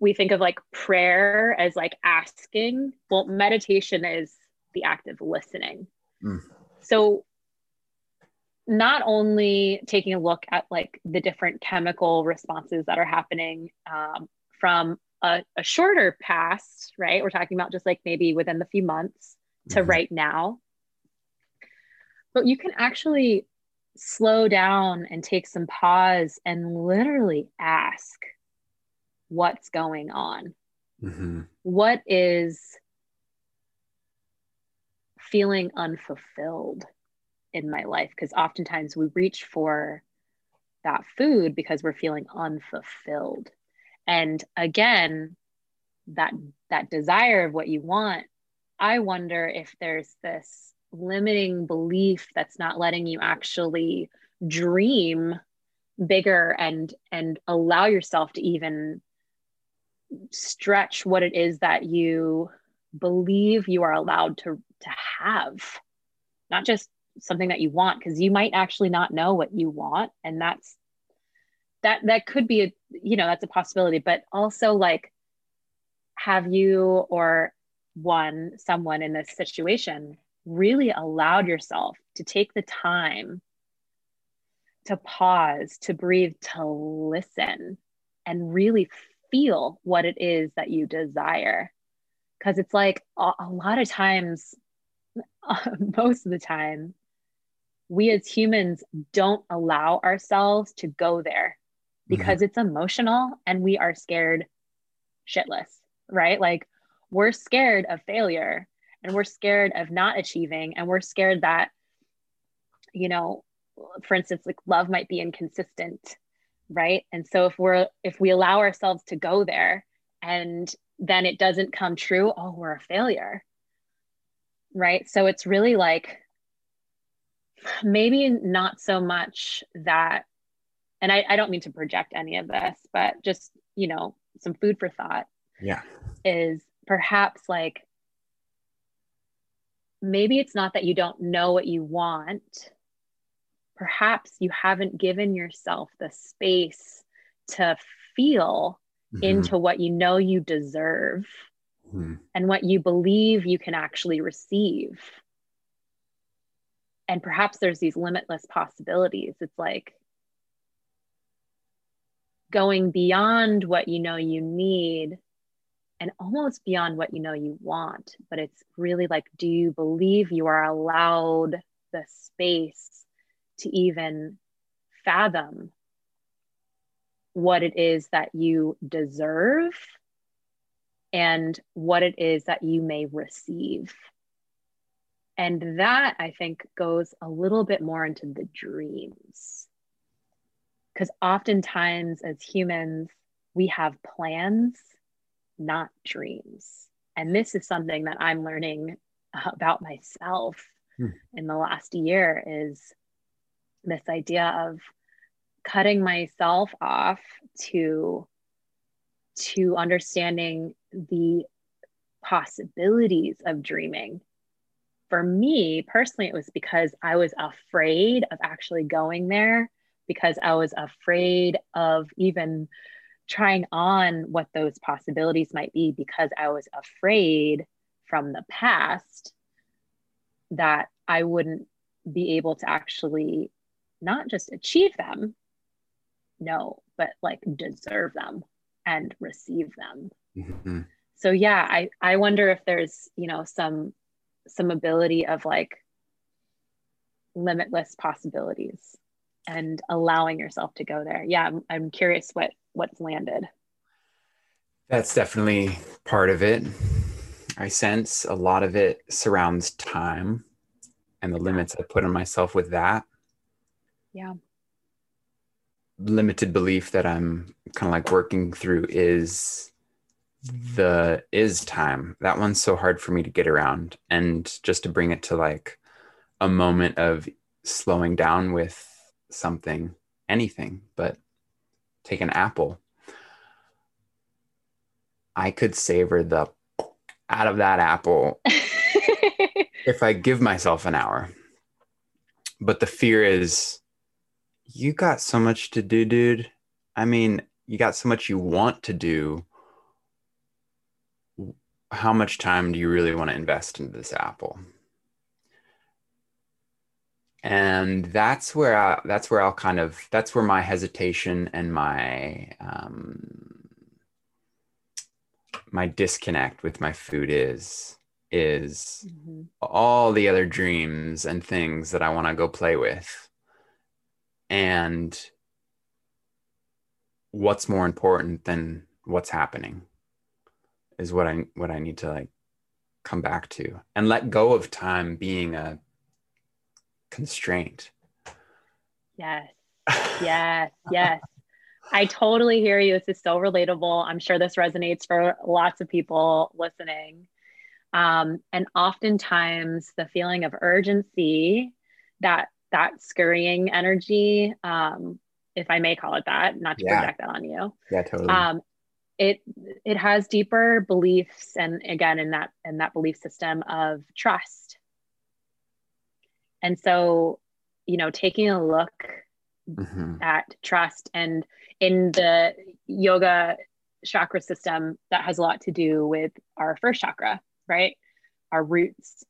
we think of like prayer as like asking. Well, meditation is the act of listening. Mm. So, not only taking a look at like the different chemical responses that are happening um, from a, a, shorter past, right? We're talking about just like maybe within the few months to mm-hmm. right now. But you can actually slow down and take some pause and literally ask what's going on. Mm-hmm. What is feeling unfulfilled in my life? Because oftentimes we reach for that food because we're feeling unfulfilled and again that that desire of what you want i wonder if there's this limiting belief that's not letting you actually dream bigger and and allow yourself to even stretch what it is that you believe you are allowed to to have. Not just something that you want because you might actually not know what you want and that's that that could be a you know that's a possibility but also like have you or one someone in this situation really allowed yourself to take the time to pause to breathe to listen and really feel what it is that you desire because it's like a, a, lot of times most of the time we as humans don't allow ourselves to go there because mm-hmm. it's emotional and we are scared shitless, right? Like we're scared of failure and we're scared of not achieving and we're scared that you know for instance like love might be inconsistent right and so if we're if we allow ourselves to go there and then it doesn't come true oh we're a failure right so it's really like maybe not so much that and I, I don't mean to project any of this, but just, you know, some food for thought. Yeah. Is perhaps like maybe it's not that you don't know what you want. Perhaps you haven't given yourself the space to feel mm-hmm. into what you know you deserve mm-hmm. and what you believe you can actually receive. And perhaps there's these limitless possibilities. It's like, going beyond what you know you need and almost beyond what you know you want. But it's really like, do you believe you are allowed the space to even fathom what it is that you deserve and what it is that you may receive? And that I think goes a little bit more into the dreams because oftentimes as humans, we have plans, not dreams. and this is something that i'm learning about myself hmm. in the last year is this idea of cutting myself off to to understanding the possibilities of dreaming for me personally it was because i was afraid of actually going there because i was afraid of even trying on what those possibilities might be because i was afraid from the past that i wouldn't be able to actually not just achieve them no but like deserve them and receive them mm-hmm. so yeah i i wonder if there's you know some some ability of like limitless possibilities and allowing yourself to go there yeah i'm, I'm curious what what's landed. That's definitely part of it. I sense a lot of it surrounds time and the limits i put on myself with that. Yeah. Limited belief that I'm kind of like working through is the is time. That one's so hard for me to get around. And just to bring it to like a moment of slowing down with something, anything, but take an apple. I could savor the out of that apple if I give myself an hour. But the fear is you got so much to do, dude. I mean, you got so much you want to do. How much time do you really want to invest into this apple? And that's where I, that's where I'll kind of that's where my hesitation and my um, my disconnect with my food is is mm-hmm. all the other dreams and things that I want to go play with and what's more important than what's happening is what I what I need to like come back to and let go of time being a constraint. Yes. Yes. yes. I totally hear you. This is so relatable. I'm sure this resonates for lots of people listening. Um, and oftentimes, the feeling of urgency that that scurrying energy, um, if I may call it that, not to yeah. project that on you. Yeah, totally. Um, it it has deeper beliefs, and again, in that in that belief system of trust. And so, you know, taking a look mm-hmm. at trust, and in the yoga chakra system, that has a lot to do with our first chakra, right? Our roots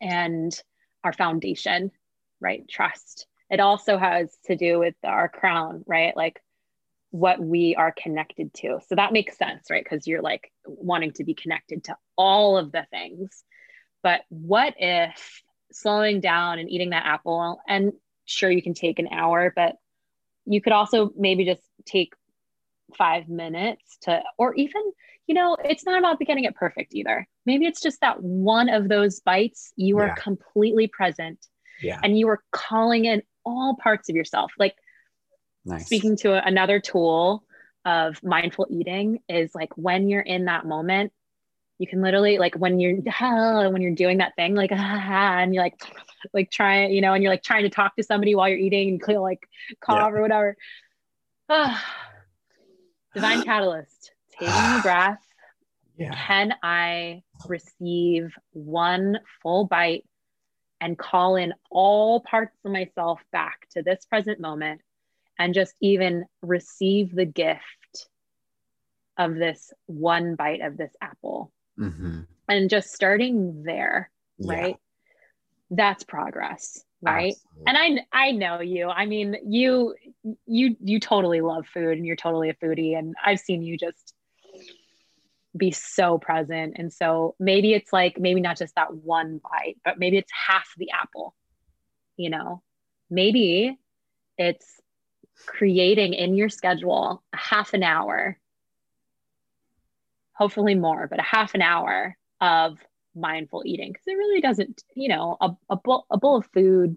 and our foundation right? Trust. It also has to do with our crown, right? Like what we are connected to. So that makes sense, right? Because you're like wanting to be connected to all of the things. But what if slowing down and eating that apple, and sure, you can take an hour, but you could also maybe just take five minutes to, or even, you know, it's not about getting it perfect either. Maybe it's just that one of those bites you are completely present yeah. and you are calling in all parts of yourself like nice. speaking to another tool of mindful eating is like when you're in that moment you can literally like when you're ah, when you're doing that thing like ah, ah, and you're like like trying you know and you're like trying to talk to somebody while you're eating and clear like cough yeah. or whatever divine catalyst taking a breath yeah. can i receive one full bite and call in all parts of myself back to this present moment and just even receive the gift of this one bite of this apple mm-hmm. and just starting there right that's progress right Absolutely. and i i know you i mean you you you totally love food and you're totally a foodie and i've seen you just be so present. And so maybe it's like, maybe not just that one bite, but maybe it's half the apple, you know? Maybe it's creating in your schedule a half an hour, hopefully more, but a half an hour of mindful eating. Cause it really doesn't, you know, a, a, bowl, a bowl of food,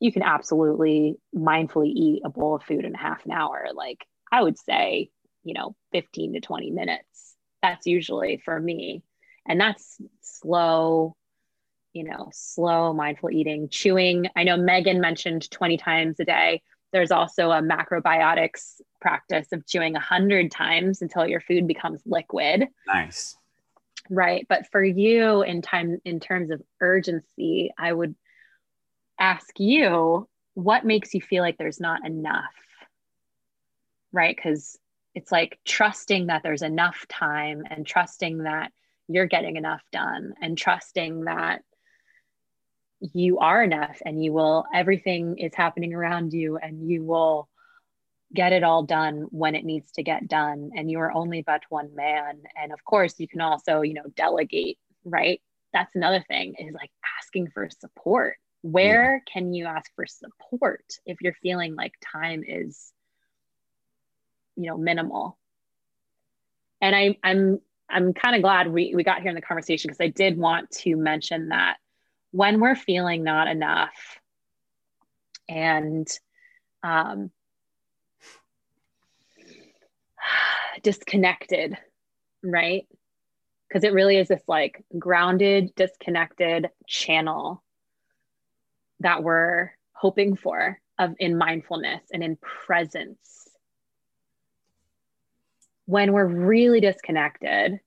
you can absolutely mindfully eat a bowl of food in half an hour. Like I would say, you know, 15 to 20 minutes That's usually for me. And that's slow, you know, slow mindful eating, chewing. I know Megan mentioned 20 times a day. There's also a macrobiotics practice of chewing 100 times until your food becomes liquid. Nice. Right. But for you in time in terms of urgency, I would ask you what makes you feel like there's not enough? Right? Cuz it's like trusting that there's enough time and trusting that you're getting enough done and trusting that you are enough and you will everything is happening around you and you will get it all done when it needs to get done. And you are only but one man. And of course you can also you know delegate right? That's another thing is like asking for support. Where yeah. can you ask for support if you're feeling like time is you know minimal? And I, i'm i'm kind of glad we, we got here in the conversation because i did want to mention that when we're feeling not enough and um, disconnected, right? Because it really is this like grounded, disconnected channel that we're hoping for of in mindfulness and in presence. When we're really disconnected,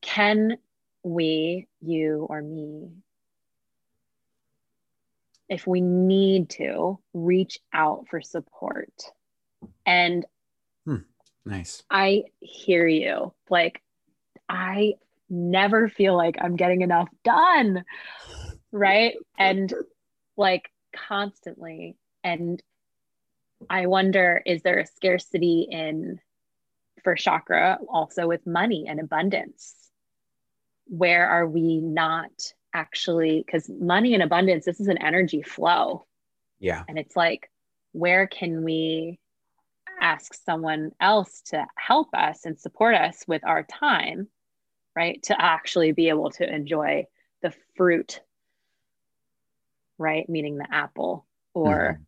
can we, you, or me, if we need to, reach out for support. And hmm, nice. I hear you. Like, I never feel like I'm getting enough done. Right. And like constantly. And I wonder is there a scarcity in for chakra also with money and abundance? Where are we not actually because money and abundance this is an energy flow yeah and it's like where can we ask someone else to help us and support us with our time right to actually be able to enjoy the fruit right meaning the apple or mm-hmm.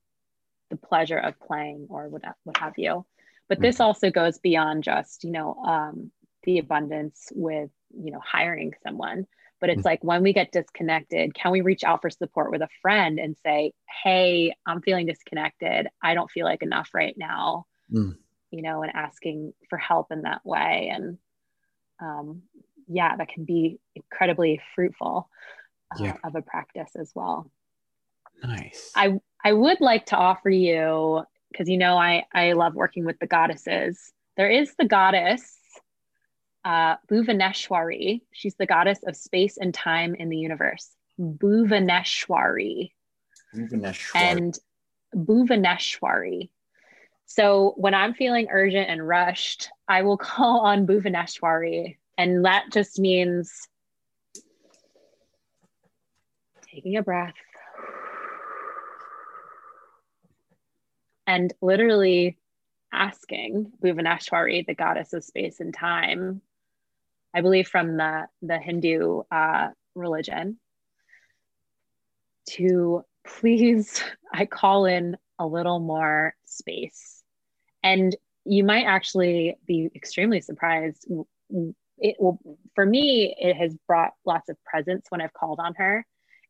the pleasure of playing or what, what have you but this mm-hmm. also goes beyond just you know um, the abundance with you know hiring someone but it's mm-hmm. like when we get disconnected can we reach out for support with a friend and say hey i'm feeling disconnected i don't feel like enough right now mm. you know and asking for help in that way and um, yeah that can be incredibly fruitful uh, yeah. of a practice as well nice i i would like to offer you because you know i i love working with the goddesses there is the goddess uh, Bhuvaneshwari. She's the goddess of space and time in the universe. Bhuvaneshwari. Bhuvaneshwari. And Bhuvaneshwari. So when I'm feeling urgent and rushed, I will call on Bhuvaneshwari. And that just means taking a breath and literally asking Bhuvaneshwari, the goddess of space and time, I believe from the the Hindu uh, religion, to please, I call in a little more space, and you might actually be extremely surprised. It will, for me, it has brought lots of presence when I've called on her,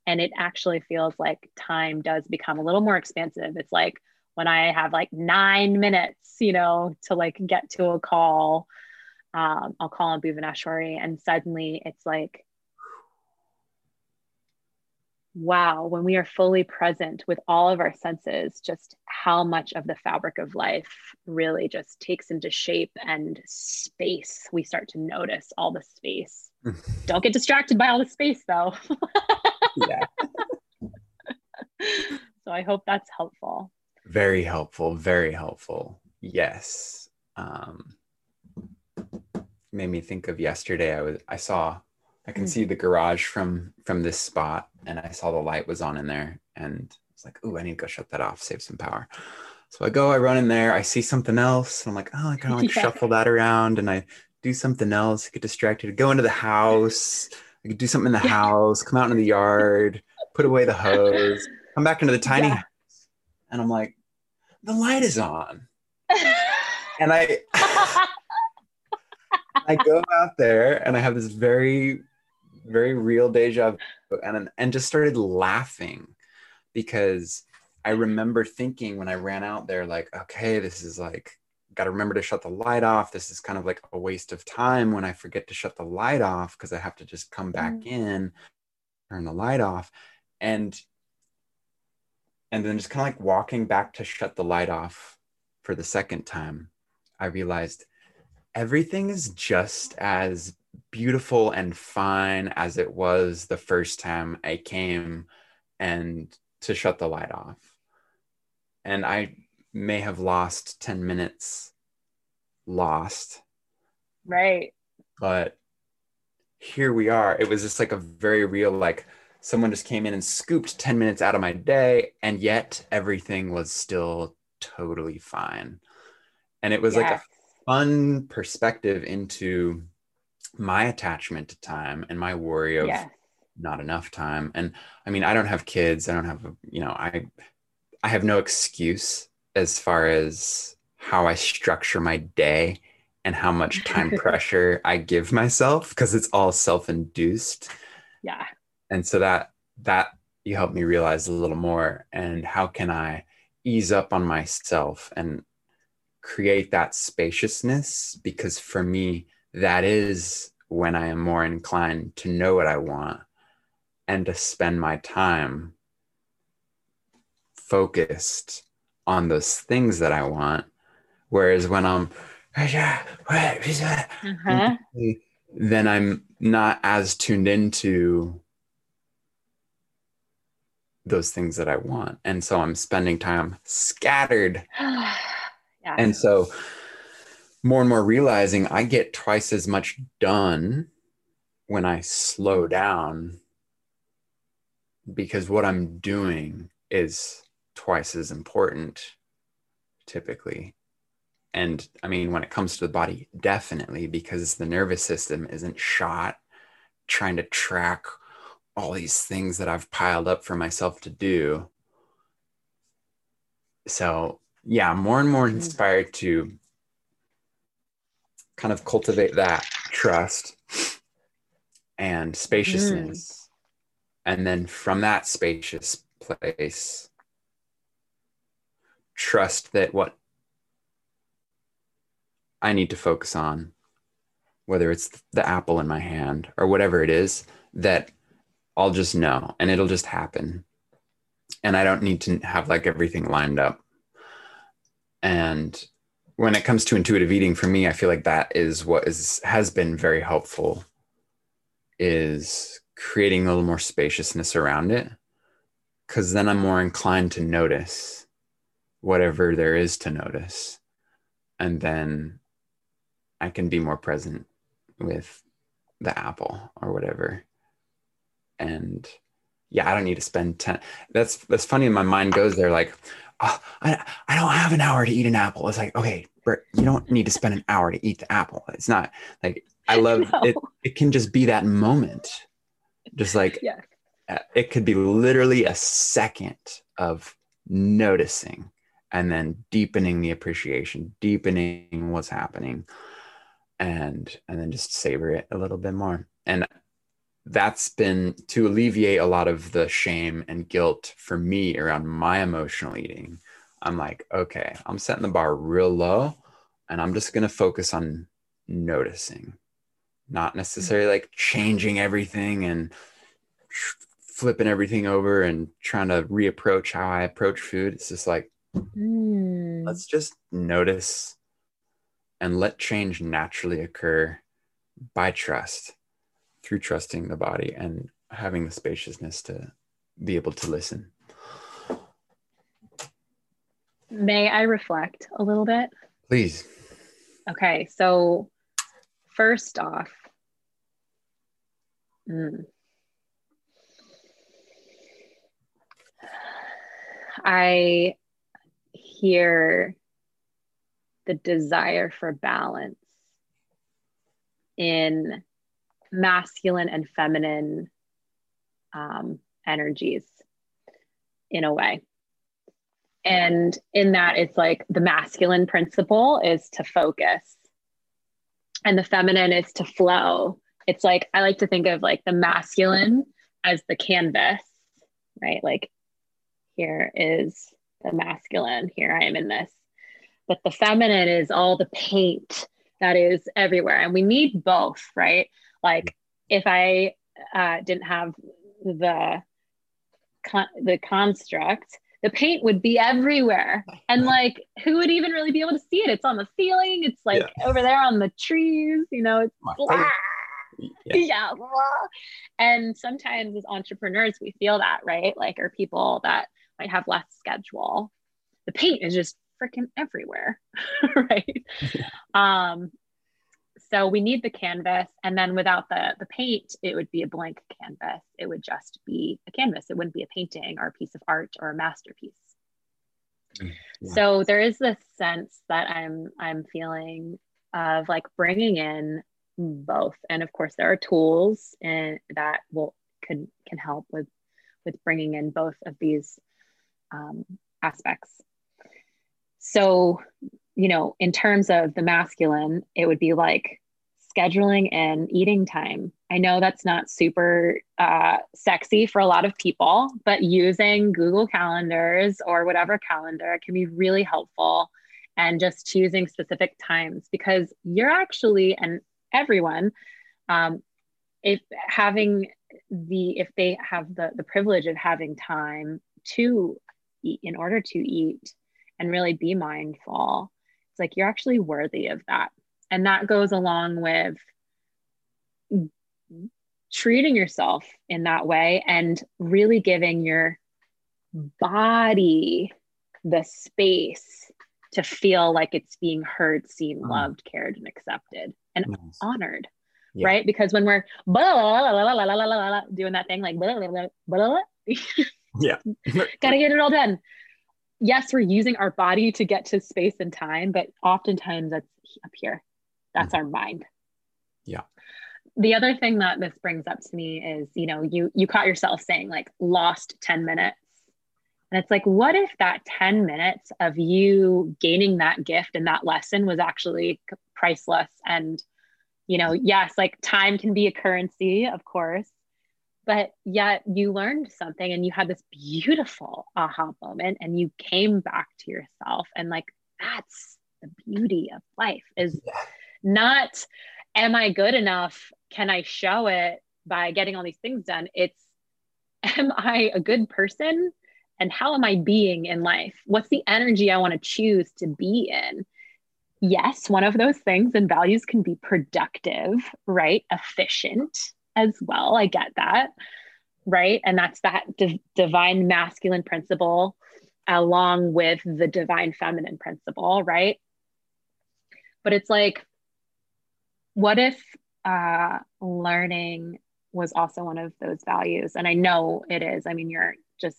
and it actually feels like time does become a little more expansive. It's like when I have like nine minutes, you know, to like get to a call um, I'll call on Bhuvaneshwari, and suddenly it's like, wow, when we are fully present with all of our senses, just how much of the fabric of life really just takes into shape and space. We start to notice all the space. Don't get distracted by all the space though. yeah. so I hope that's helpful. Very helpful. Very helpful. Yes. Um, made me think of yesterday. I was I saw I can mm. see the garage from from this spot, and I saw the light was on in there, and I was like, "Ooh, I need to go shut that off, save some power." So I go, I run in there, I see something else, and I'm like, "Oh, I kind of like yeah. shuffle that around," and I do something else, get distracted, go into the house. I could do something in the yeah. house, come out into the yard, put away the hose, come back into the tiny yeah. house, and I'm like, "The light is on," and I. I go out there and I have this very, very real deja vu and, and just started laughing because I remember thinking when I ran out there, like, okay, this is like, got to remember to shut the light off. This is kind of like a waste of time when I forget to shut the light off because I have to just come back mm. in, turn the light off. And and then just kind of like walking back to shut the light off for the second time, I realized everything is just as beautiful and fine as it was the first time I came and to shut the light off. And I may have lost 10 minutes lost. Right. But here we are. It was just like a very real, like, someone just came in and scooped 10 minutes out of my day and yet everything was still totally fine and it was yes. like a fun perspective into my attachment to time and my worry of yes. not enough time. And i mean i don't have kids. I don't have you know i i have no excuse as far as how i structure my day and how much time pressure i give myself because it's all self-induced. Yeah. And so that that you helped me realize a little more and how can i ease up on myself and create that spaciousness because for me that is when i am more inclined to know what i want and to spend my time focused on those things that i want whereas when i'm uh-huh. then i'm not as tuned into those things that I want. And so I'm spending time scattered. yeah. And so more and more realizing I get twice as much done when I slow down because what I'm doing is twice as important typically. And I mean, when it comes to the body, definitely because the nervous system isn't shot trying to track all these things that I've piled up for myself to do. So, yeah, more and more mm-hmm. inspired to kind of cultivate that trust and spaciousness. Mm. And then from that spacious place, trust that what I need to focus on, whether it's the apple in my hand or whatever it is, that I'll just know and it'll just happen. And I don't need to have like everything lined up. And when it comes to intuitive eating for me, I feel like that is what is has been very helpful is creating a little more spaciousness around it cuz then I'm more inclined to notice whatever there is to notice. And then I can be more present with the apple or whatever and yeah, I don't need to spend 10. That's, that's funny. My mind goes there like, oh, I, I don't have an hour to eat an apple. It's like, okay, Bert, you don't need to spend an hour to eat the apple. It's not like, I love no. it. It can just be that moment. Just like, yeah. Uh, it could be literally a second of noticing and then deepening the appreciation, deepening what's happening and, and then just savor it a little bit more. And that's been to alleviate a lot of the shame and guilt for me around my emotional eating. I'm like, okay, I'm setting the bar real low and I'm just going to focus on noticing, not necessarily like changing everything and flipping everything over and trying to reapproach how I approach food. It's just like, mm. let's just notice and let change naturally occur by trust through trusting the body and having the spaciousness to be able to listen. May I reflect a little bit? Please. Okay, so first off, mm, I hear the desire for balance in masculine and feminine um, energies in a way. And in that, it's like the masculine principle is to focus. and the feminine is to flow. It's like I like to think of like the masculine as the canvas, right? Like here is the masculine, here I am in this. But the feminine is all the paint that is everywhere. And we need both, right? Like if I uh, didn't have the con- the construct, the paint would be everywhere. And like, who would even really be able to see it? It's on the ceiling. It's like yeah. over there on the trees. You know, it's. Yeah. yeah. And sometimes as entrepreneurs, we feel that, right? Like, or people that might have less schedule. The paint is just freaking everywhere, right? Yeah. Um, so we need the canvas, and then without the the paint, it would be a blank canvas. It would just be a canvas. It wouldn't be a painting or a piece of art or a masterpiece. Yeah. So there is this sense that I'm I'm feeling of like bringing in both, and of course there are tools and that will can can help with with bringing in both of these um, aspects. So, you know, in terms of the masculine, it would be like scheduling and eating time. I know that's not super uh, sexy for a lot of people, but using Google Calendars or whatever calendar can be really helpful and just choosing specific times because you're actually, and everyone, um, if having the, if they have the, the privilege of having time to eat in order to eat and really be mindful it's like you're actually worthy of that and that goes along with treating yourself in that way and really giving your body the space to feel like it's being heard, seen, mm. loved, cared, and accepted and nice. honored. Yeah. Right. Because when we're doing that thing like yeah. Gotta get it all done. Yes, we're using our body to get to space and time, but oftentimes that's up here. That's mm our mind. Yeah. The other thing that this brings up to me is, you know, you you caught yourself saying like lost 10 minutes. And it's like, what if that 10 minutes of you gaining that gift and that lesson was actually priceless? And, you know, yes, like time can be a currency, of course, but yet you learned something and you had this beautiful aha moment and you came back to yourself. And like that's the beauty of life is yeah. not am i good enough? Can i show it by getting all these things done? It's am i a good person? And how am i being in life? What's the energy i want to choose to be in? Yes one of those things and values can be productive right? Efficient as well. I get that. Right. And that's that div- divine masculine principle along with the divine feminine principle. Right. But it's like, what if uh, learning was also one of those values? And I know it is. I mean, you're just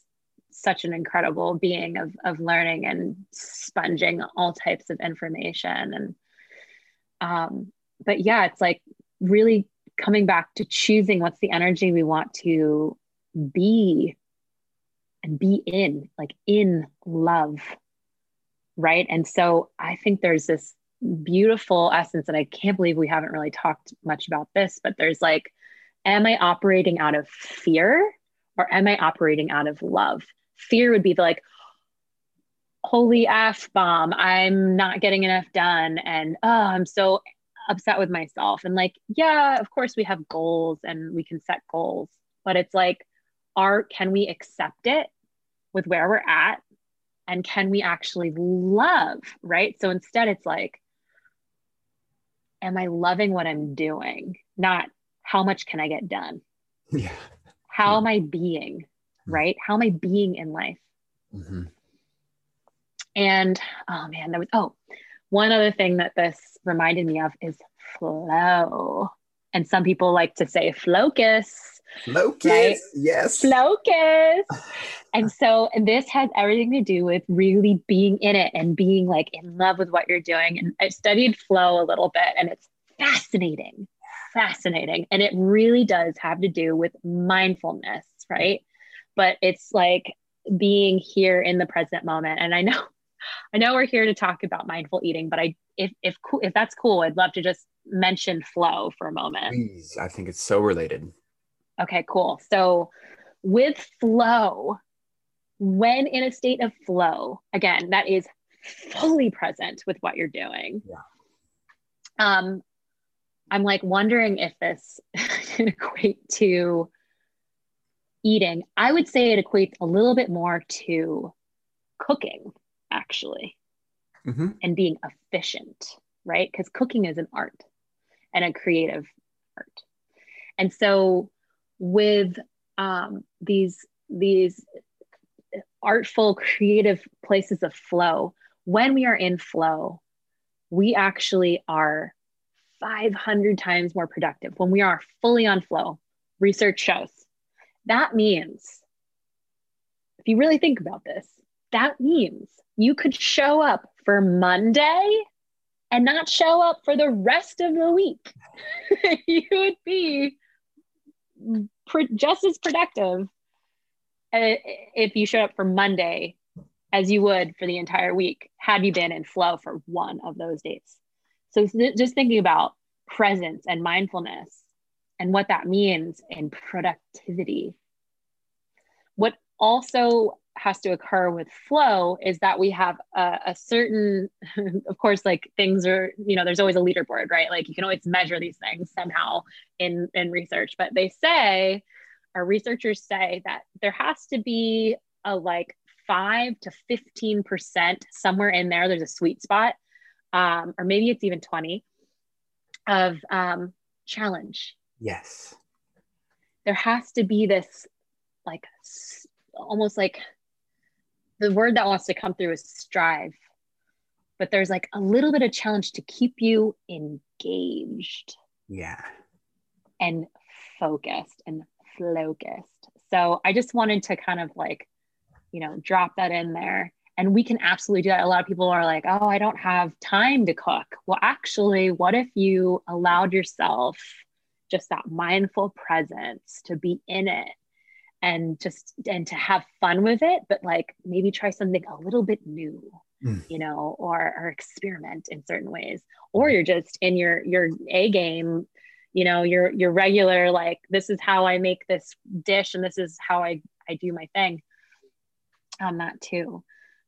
such an incredible being of, of learning and sponging all types of information and um but yeah it's like really coming back to choosing what's the energy we want to be and be in, like in love. Right. And so I think there's this beautiful essence, and I can't believe we haven't really talked much about this, but there's like, am I operating out of fear or am I operating out of love? Fear would be like, holy F bomb, I'm not getting enough done. And oh, I'm so upset with myself. And like yeah of course we have goals and we can set goals but it's like are can we accept it with where we're at? And can we actually love right? So instead it's like am i loving what i'm doing? Not how much can i get done? Yeah. How yeah. am i being mm-hmm. right? How am i being in life? Mm-hmm. and oh man there was oh one other thing that this reminded me of is flow. And some people like to say flocus. Flocus, right? yes. Flocus. and so and this has everything to do with really being in it and being like in love with what you're doing. And I studied flow a little bit and it's fascinating, fascinating. And it really does have to do with mindfulness, right? But it's like being here in the present moment. And I know I know we're here to talk about mindful eating, but I if if if that's cool, I'd love to just mention flow for a moment. Please, I think it's so related. Okay, cool. So with flow, when in a state of flow, again, that is fully present with what you're doing. Yeah. Um, I'm like wondering if this can equate to eating. I would say it equates a little bit more to cooking, actually, mm-hmm. and being efficient, right? Because cooking is an art and a creative art. And so with um, these these artful, creative places of flow, when we are in flow, we actually are 500 times more productive when we are fully on flow. Research shows that means, if you really think about this, that means you could show up for Monday and not show up for the rest of the week. you would be just as productive uh, if you showed up for Monday as you would for the entire week had you been in flow for one of those days. So just thinking about presence and mindfulness and what that means in productivity. What also has to occur with flow is that we have a, a, certain of course like things are you know there's always a leaderboard right? Like you can always measure these things somehow in in research. But they say our researchers say that there has to be a like 5 to 15 percent somewhere in there there's a sweet spot um, or maybe it's even 20 of um, challenge. Yes. There has to be this like almost like the word that wants to come through is strive. But there's like a little bit of challenge to keep you engaged. Yeah. And focused and focused. So i just wanted to kind of like you know drop that in there. And we can absolutely do that. A lot of people are like oh i don't have time to cook. Well actually what if you allowed yourself just that mindful presence to be in it and just and to have fun with it but like maybe try something a little bit new mm. you know or or experiment in certain ways. Or you're just in your your a game you know your your regular like this is how i make this dish and this is how i i do my thing on that too.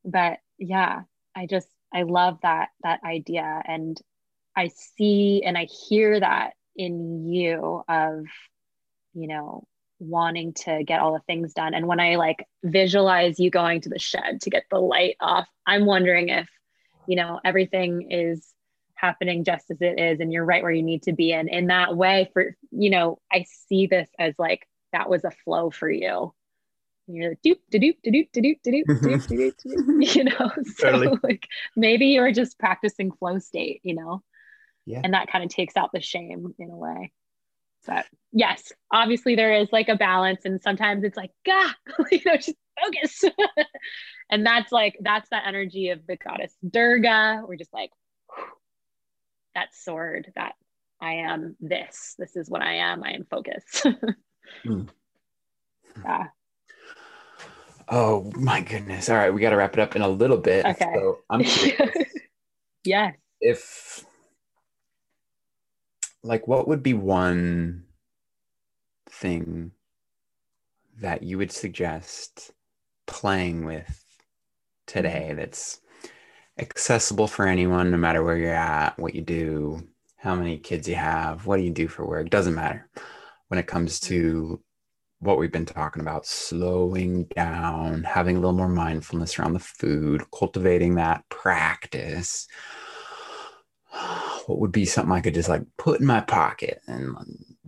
But yeah i just i love that that idea. And i see and i hear that in you of you know wanting to get all the things done. And when I like visualize you going to the shed to get the light off, I'm wondering if, you know, everything is happening just as it is and you're right where you need to be. And in that way, for, you know, I see this as like that was a flow for you. You're like doop da doop doop doop doop doop doop doop. You know, so totally. like maybe you're just practicing flow state, you know? Yeah. And that kind of takes out the shame in a way. But yes, obviously there is like a balance, and sometimes it's like, gah, you know, just focus. and that's like that's that energy of the goddess Durga. We're just like that sword that I am this. This is what I am. I am focus. mm. Yeah. Oh my goodness. All right, we got to wrap it up in a little bit. Okay. So I'm yes. If like what would be one thing that you would suggest playing with today mm-hmm. that's accessible for anyone no matter where you're at what you do how many kids you have what do you do for work? Doesn't matter. When it comes to what we've been talking about slowing down having a little more mindfulness around the food cultivating that practice what would be something I could just like put in my pocket and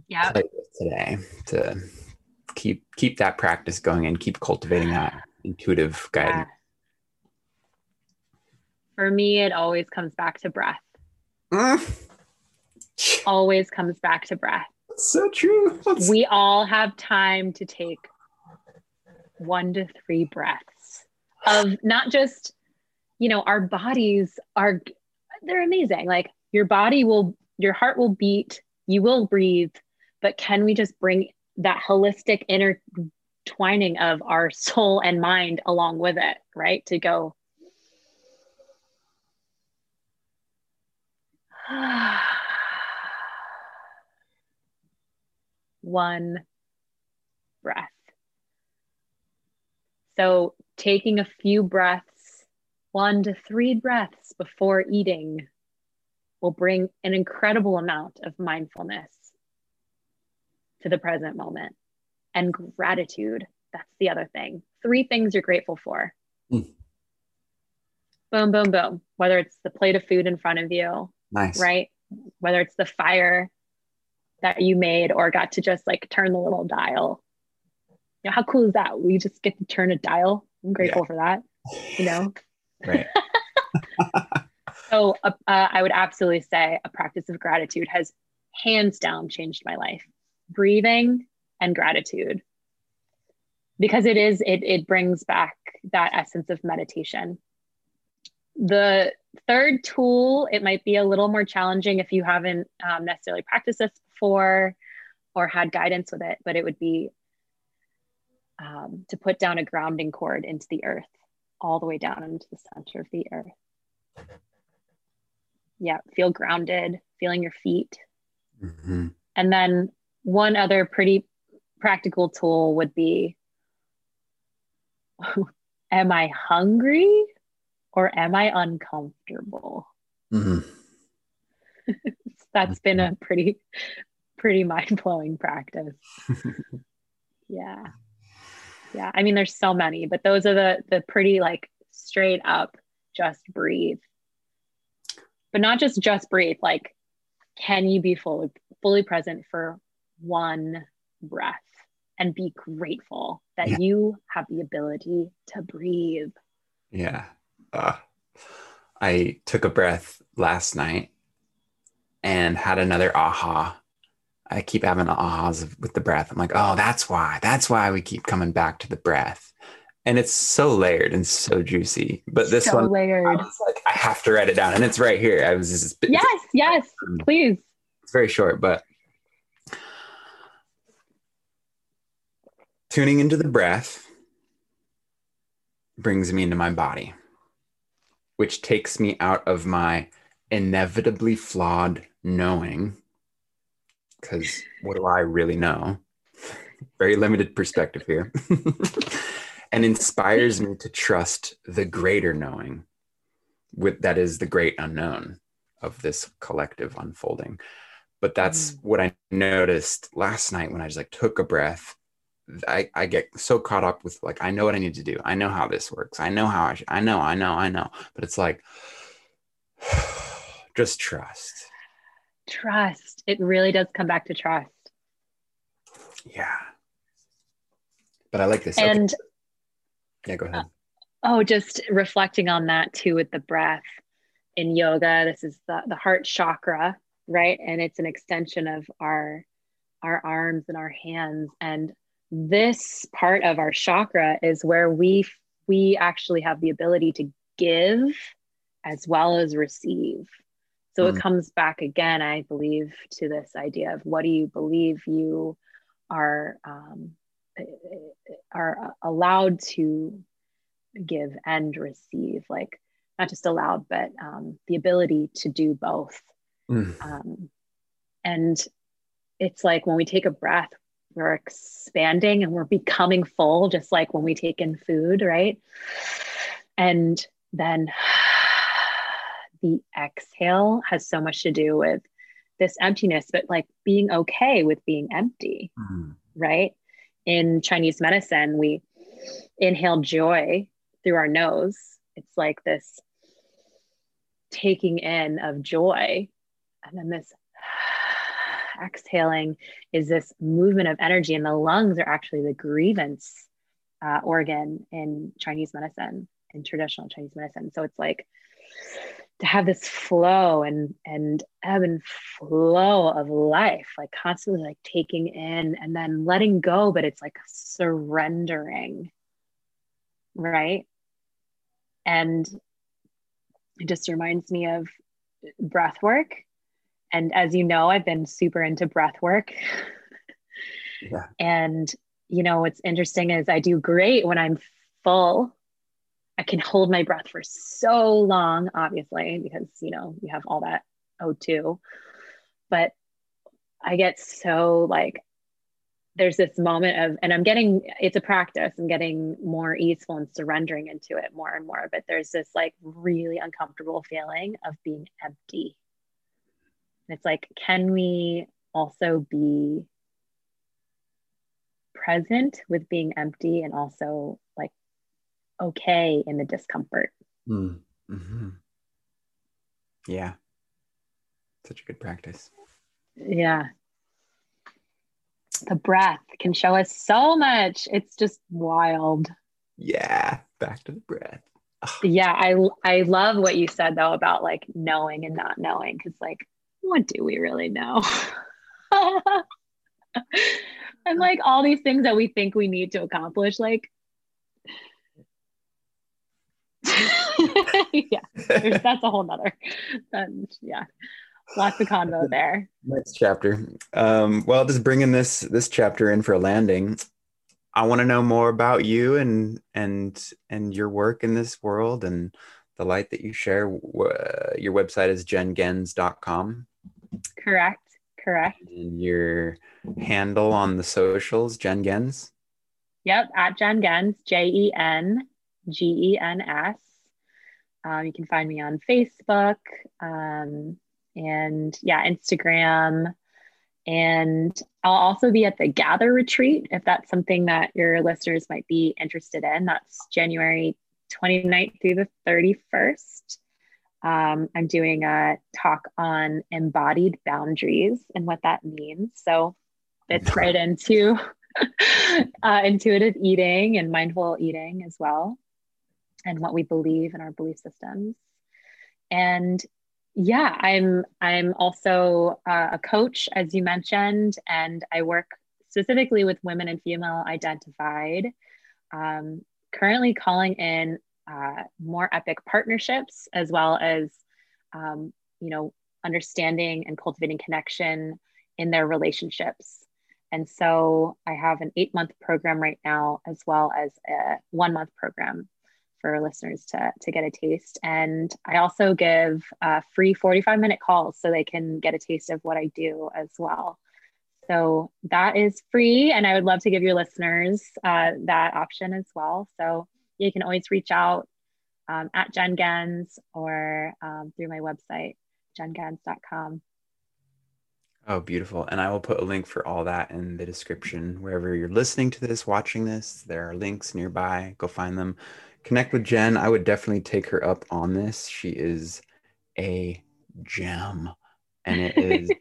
yeah. play with today to keep keep that practice going and keep cultivating that intuitive guidance. Yeah. For me, it always comes back to breath. Mm. Always comes back to breath. So true. That's... We all have time to take one to three breaths of not just, you know, our bodies are they're amazing. Like your body will your heart will beat you will breathe but can we just bring that holistic intertwining of our soul and mind along with it right? To go. One breath. So taking a few breaths one to three breaths before eating will bring an incredible amount of mindfulness to the present moment and gratitude. That's the other thing. Three things you're grateful for. Mm. Boom, boom, boom. Whether it's the plate of food in front of you, nice, right? Whether it's the fire that you made or got to just like turn the little dial. You know, how cool is that? We just get to turn a dial. I'm grateful yeah. for that. You know, right. so uh, uh, I would absolutely say a practice of gratitude has hands down changed my life. Breathing and gratitude. Because it is it it brings back that essence of meditation. The third tool it might be a little more challenging if you haven't um, necessarily practiced this before or had guidance with it but it would be um, to put down a grounding cord into the earth all the way down into the center of the earth yeah feel grounded feeling your feet mm-hmm. and then one other pretty practical tool would be am I hungry or am I uncomfortable? Mm-hmm. That's been a pretty, pretty mind blowing practice. yeah. Yeah. I mean, there's so many, but those are the, the pretty like straight up just breathe. But not just just breathe, like, can you be fully, fully present for one breath? and be grateful that yeah. you have the ability to breathe. Yeah. Uh, I took a breath last night and had another aha. I keep having the ahas with the breath. I'm like, oh, that's why. That's why we keep coming back to the breath. And it's so layered and so juicy. But this so one, layered. I like, I have to write it down, and it's right here. I was just yes, yes, um, please. It's very short, but Tuning into the breath brings me into my body, which takes me out of my inevitably flawed knowing. Because what do I really know? Very limited perspective here. and inspires me to trust the greater knowing with that is the great unknown of this collective unfolding but that's mm. what i noticed last night when i just like took a breath I, I get so caught up with like I know what I need to do. I know how this works. I know how I should, I know, I know, I know. But it's like just trust. Trust. It really does come back to trust. Yeah. But I like this. And okay. Yeah, go ahead. oh, just reflecting on that too with the breath in yoga. This is the, the heart chakra, right? And it's an extension of our our arms and our hands. And this part of our chakra is where we we actually have the ability to give as well as receive so mm. it hmm. comes back again i believe to this idea of what do you believe you are um, are allowed to give and receive like not just allowed but um, the ability to do both mm. um, and it's like when we take a breath we're expanding and we're becoming full, just like when we take in food, right? And then the exhale has so much to do with this emptiness, but like being okay with being empty, mm-hmm. right? In Chinese medicine, we inhale joy through our nose. It's like this taking in of joy, and then this exhaling is this movement of energy, and the lungs are actually the grievance uh, organ in Chinese medicine, in traditional Chinese medicine. So it's like to have this flow and and ebb and flow of life, like constantly like taking in and then letting go, but it's like surrendering, right? And it just reminds me of breath work and as you know, I've been super into breath work. yeah. And, you know, what's interesting is I do great when I'm full. I can hold my breath for so long, obviously, because, you know, you have all that O2. But I get so like there's this moment of and i'm getting it's a practice i'm getting more easeful and surrendering into it more and more but there's this like really uncomfortable feeling of being empty And it's like can we also be present with being empty and also okay in the discomfort mm. mm-hmm. yeah such a good practice yeah the breath can show us so much. It's just wild. Yeah, back to the breath. Yeah, I I love what you said though about like knowing and not knowing cuz like what do we really know? and like all these things that we think we need to accomplish like yeah, that's a whole nother. And yeah, lots of convo there. Next chapter. Um, well, just bringing this this chapter in for a landing. I want to know more about you and and and your work in this world and the light that you share. Your website is jengens.com. Correct. Correct. And your handle on the socials, Jen Gens. Yep, at Jen Gens, J E N G E N S. Um, you can find me on Facebook. Um, and yeah, Instagram. And I'll also be at the Gather Retreat if that's something that your listeners might be interested in. That's January 29th through the 31st. Um, I'm doing a talk on embodied boundaries and what that means. So it's right into uh, intuitive eating and mindful eating as well, and what we believe in our belief systems. And yeah, I'm I'm also uh, a coach, as you mentioned, and I work specifically with women and female identified. Um, currently, calling in uh, more epic partnerships, as well as um, you know understanding and cultivating connection in their relationships. And so, I have an eight month program right now, as well as a one month program for listeners to, to get a taste. And I also give uh, free 45 minute calls so they can get a taste of what I do as well. So that is free. And I would love to give your listeners uh, that option as well. So you can always reach out um, at Jen Gens or um, through my website, jengens.com. Oh, beautiful. And I will put a link for all that in the description. Wherever you're listening to this, watching this, there are links nearby. Go find them connect with Jen. I would definitely take her up on this. She is a gem, and it is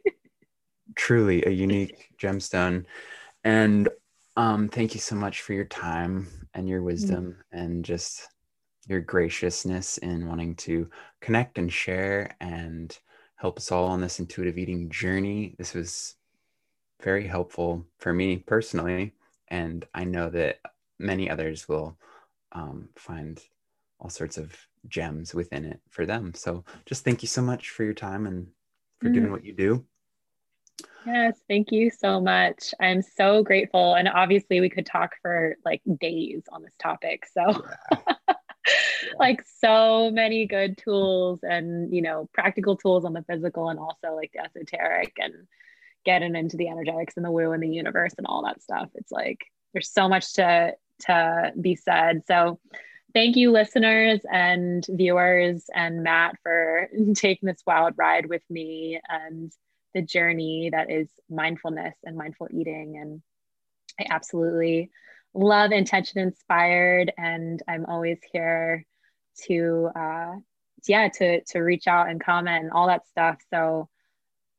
truly a unique gemstone. And um, thank you so much for your time and your wisdom mm. and just your graciousness in wanting to connect and share and help us all on this intuitive eating journey. This was very helpful for me personally, and I know that many others will um, find all sorts of gems within it for them. So just thank you so much for your time and for mm. doing what you do. Yes, thank you so much. I'm so grateful. And obviously, we could talk for like days on this topic. So, yeah. like, so many good tools and, you know, practical tools on the physical and also like the esoteric and getting into the energetics and the woo and the universe and all that stuff. It's like there's so much to to be said. So, thank you, listeners and viewers, and Matt for taking this wild ride with me and the journey that is mindfulness and mindful eating. And I absolutely love intention inspired, and I'm always here to, uh, yeah, to to reach out and comment and all that stuff. So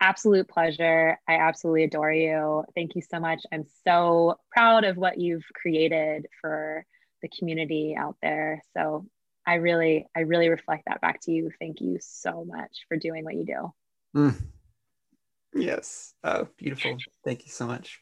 absolute pleasure. I absolutely adore you. Thank you so much. I'm so proud of what you've created for the community out there. So I really, I really reflect that back to you. Thank you so much for doing what you do. Mm. Yes. Oh, beautiful. Thank you so much.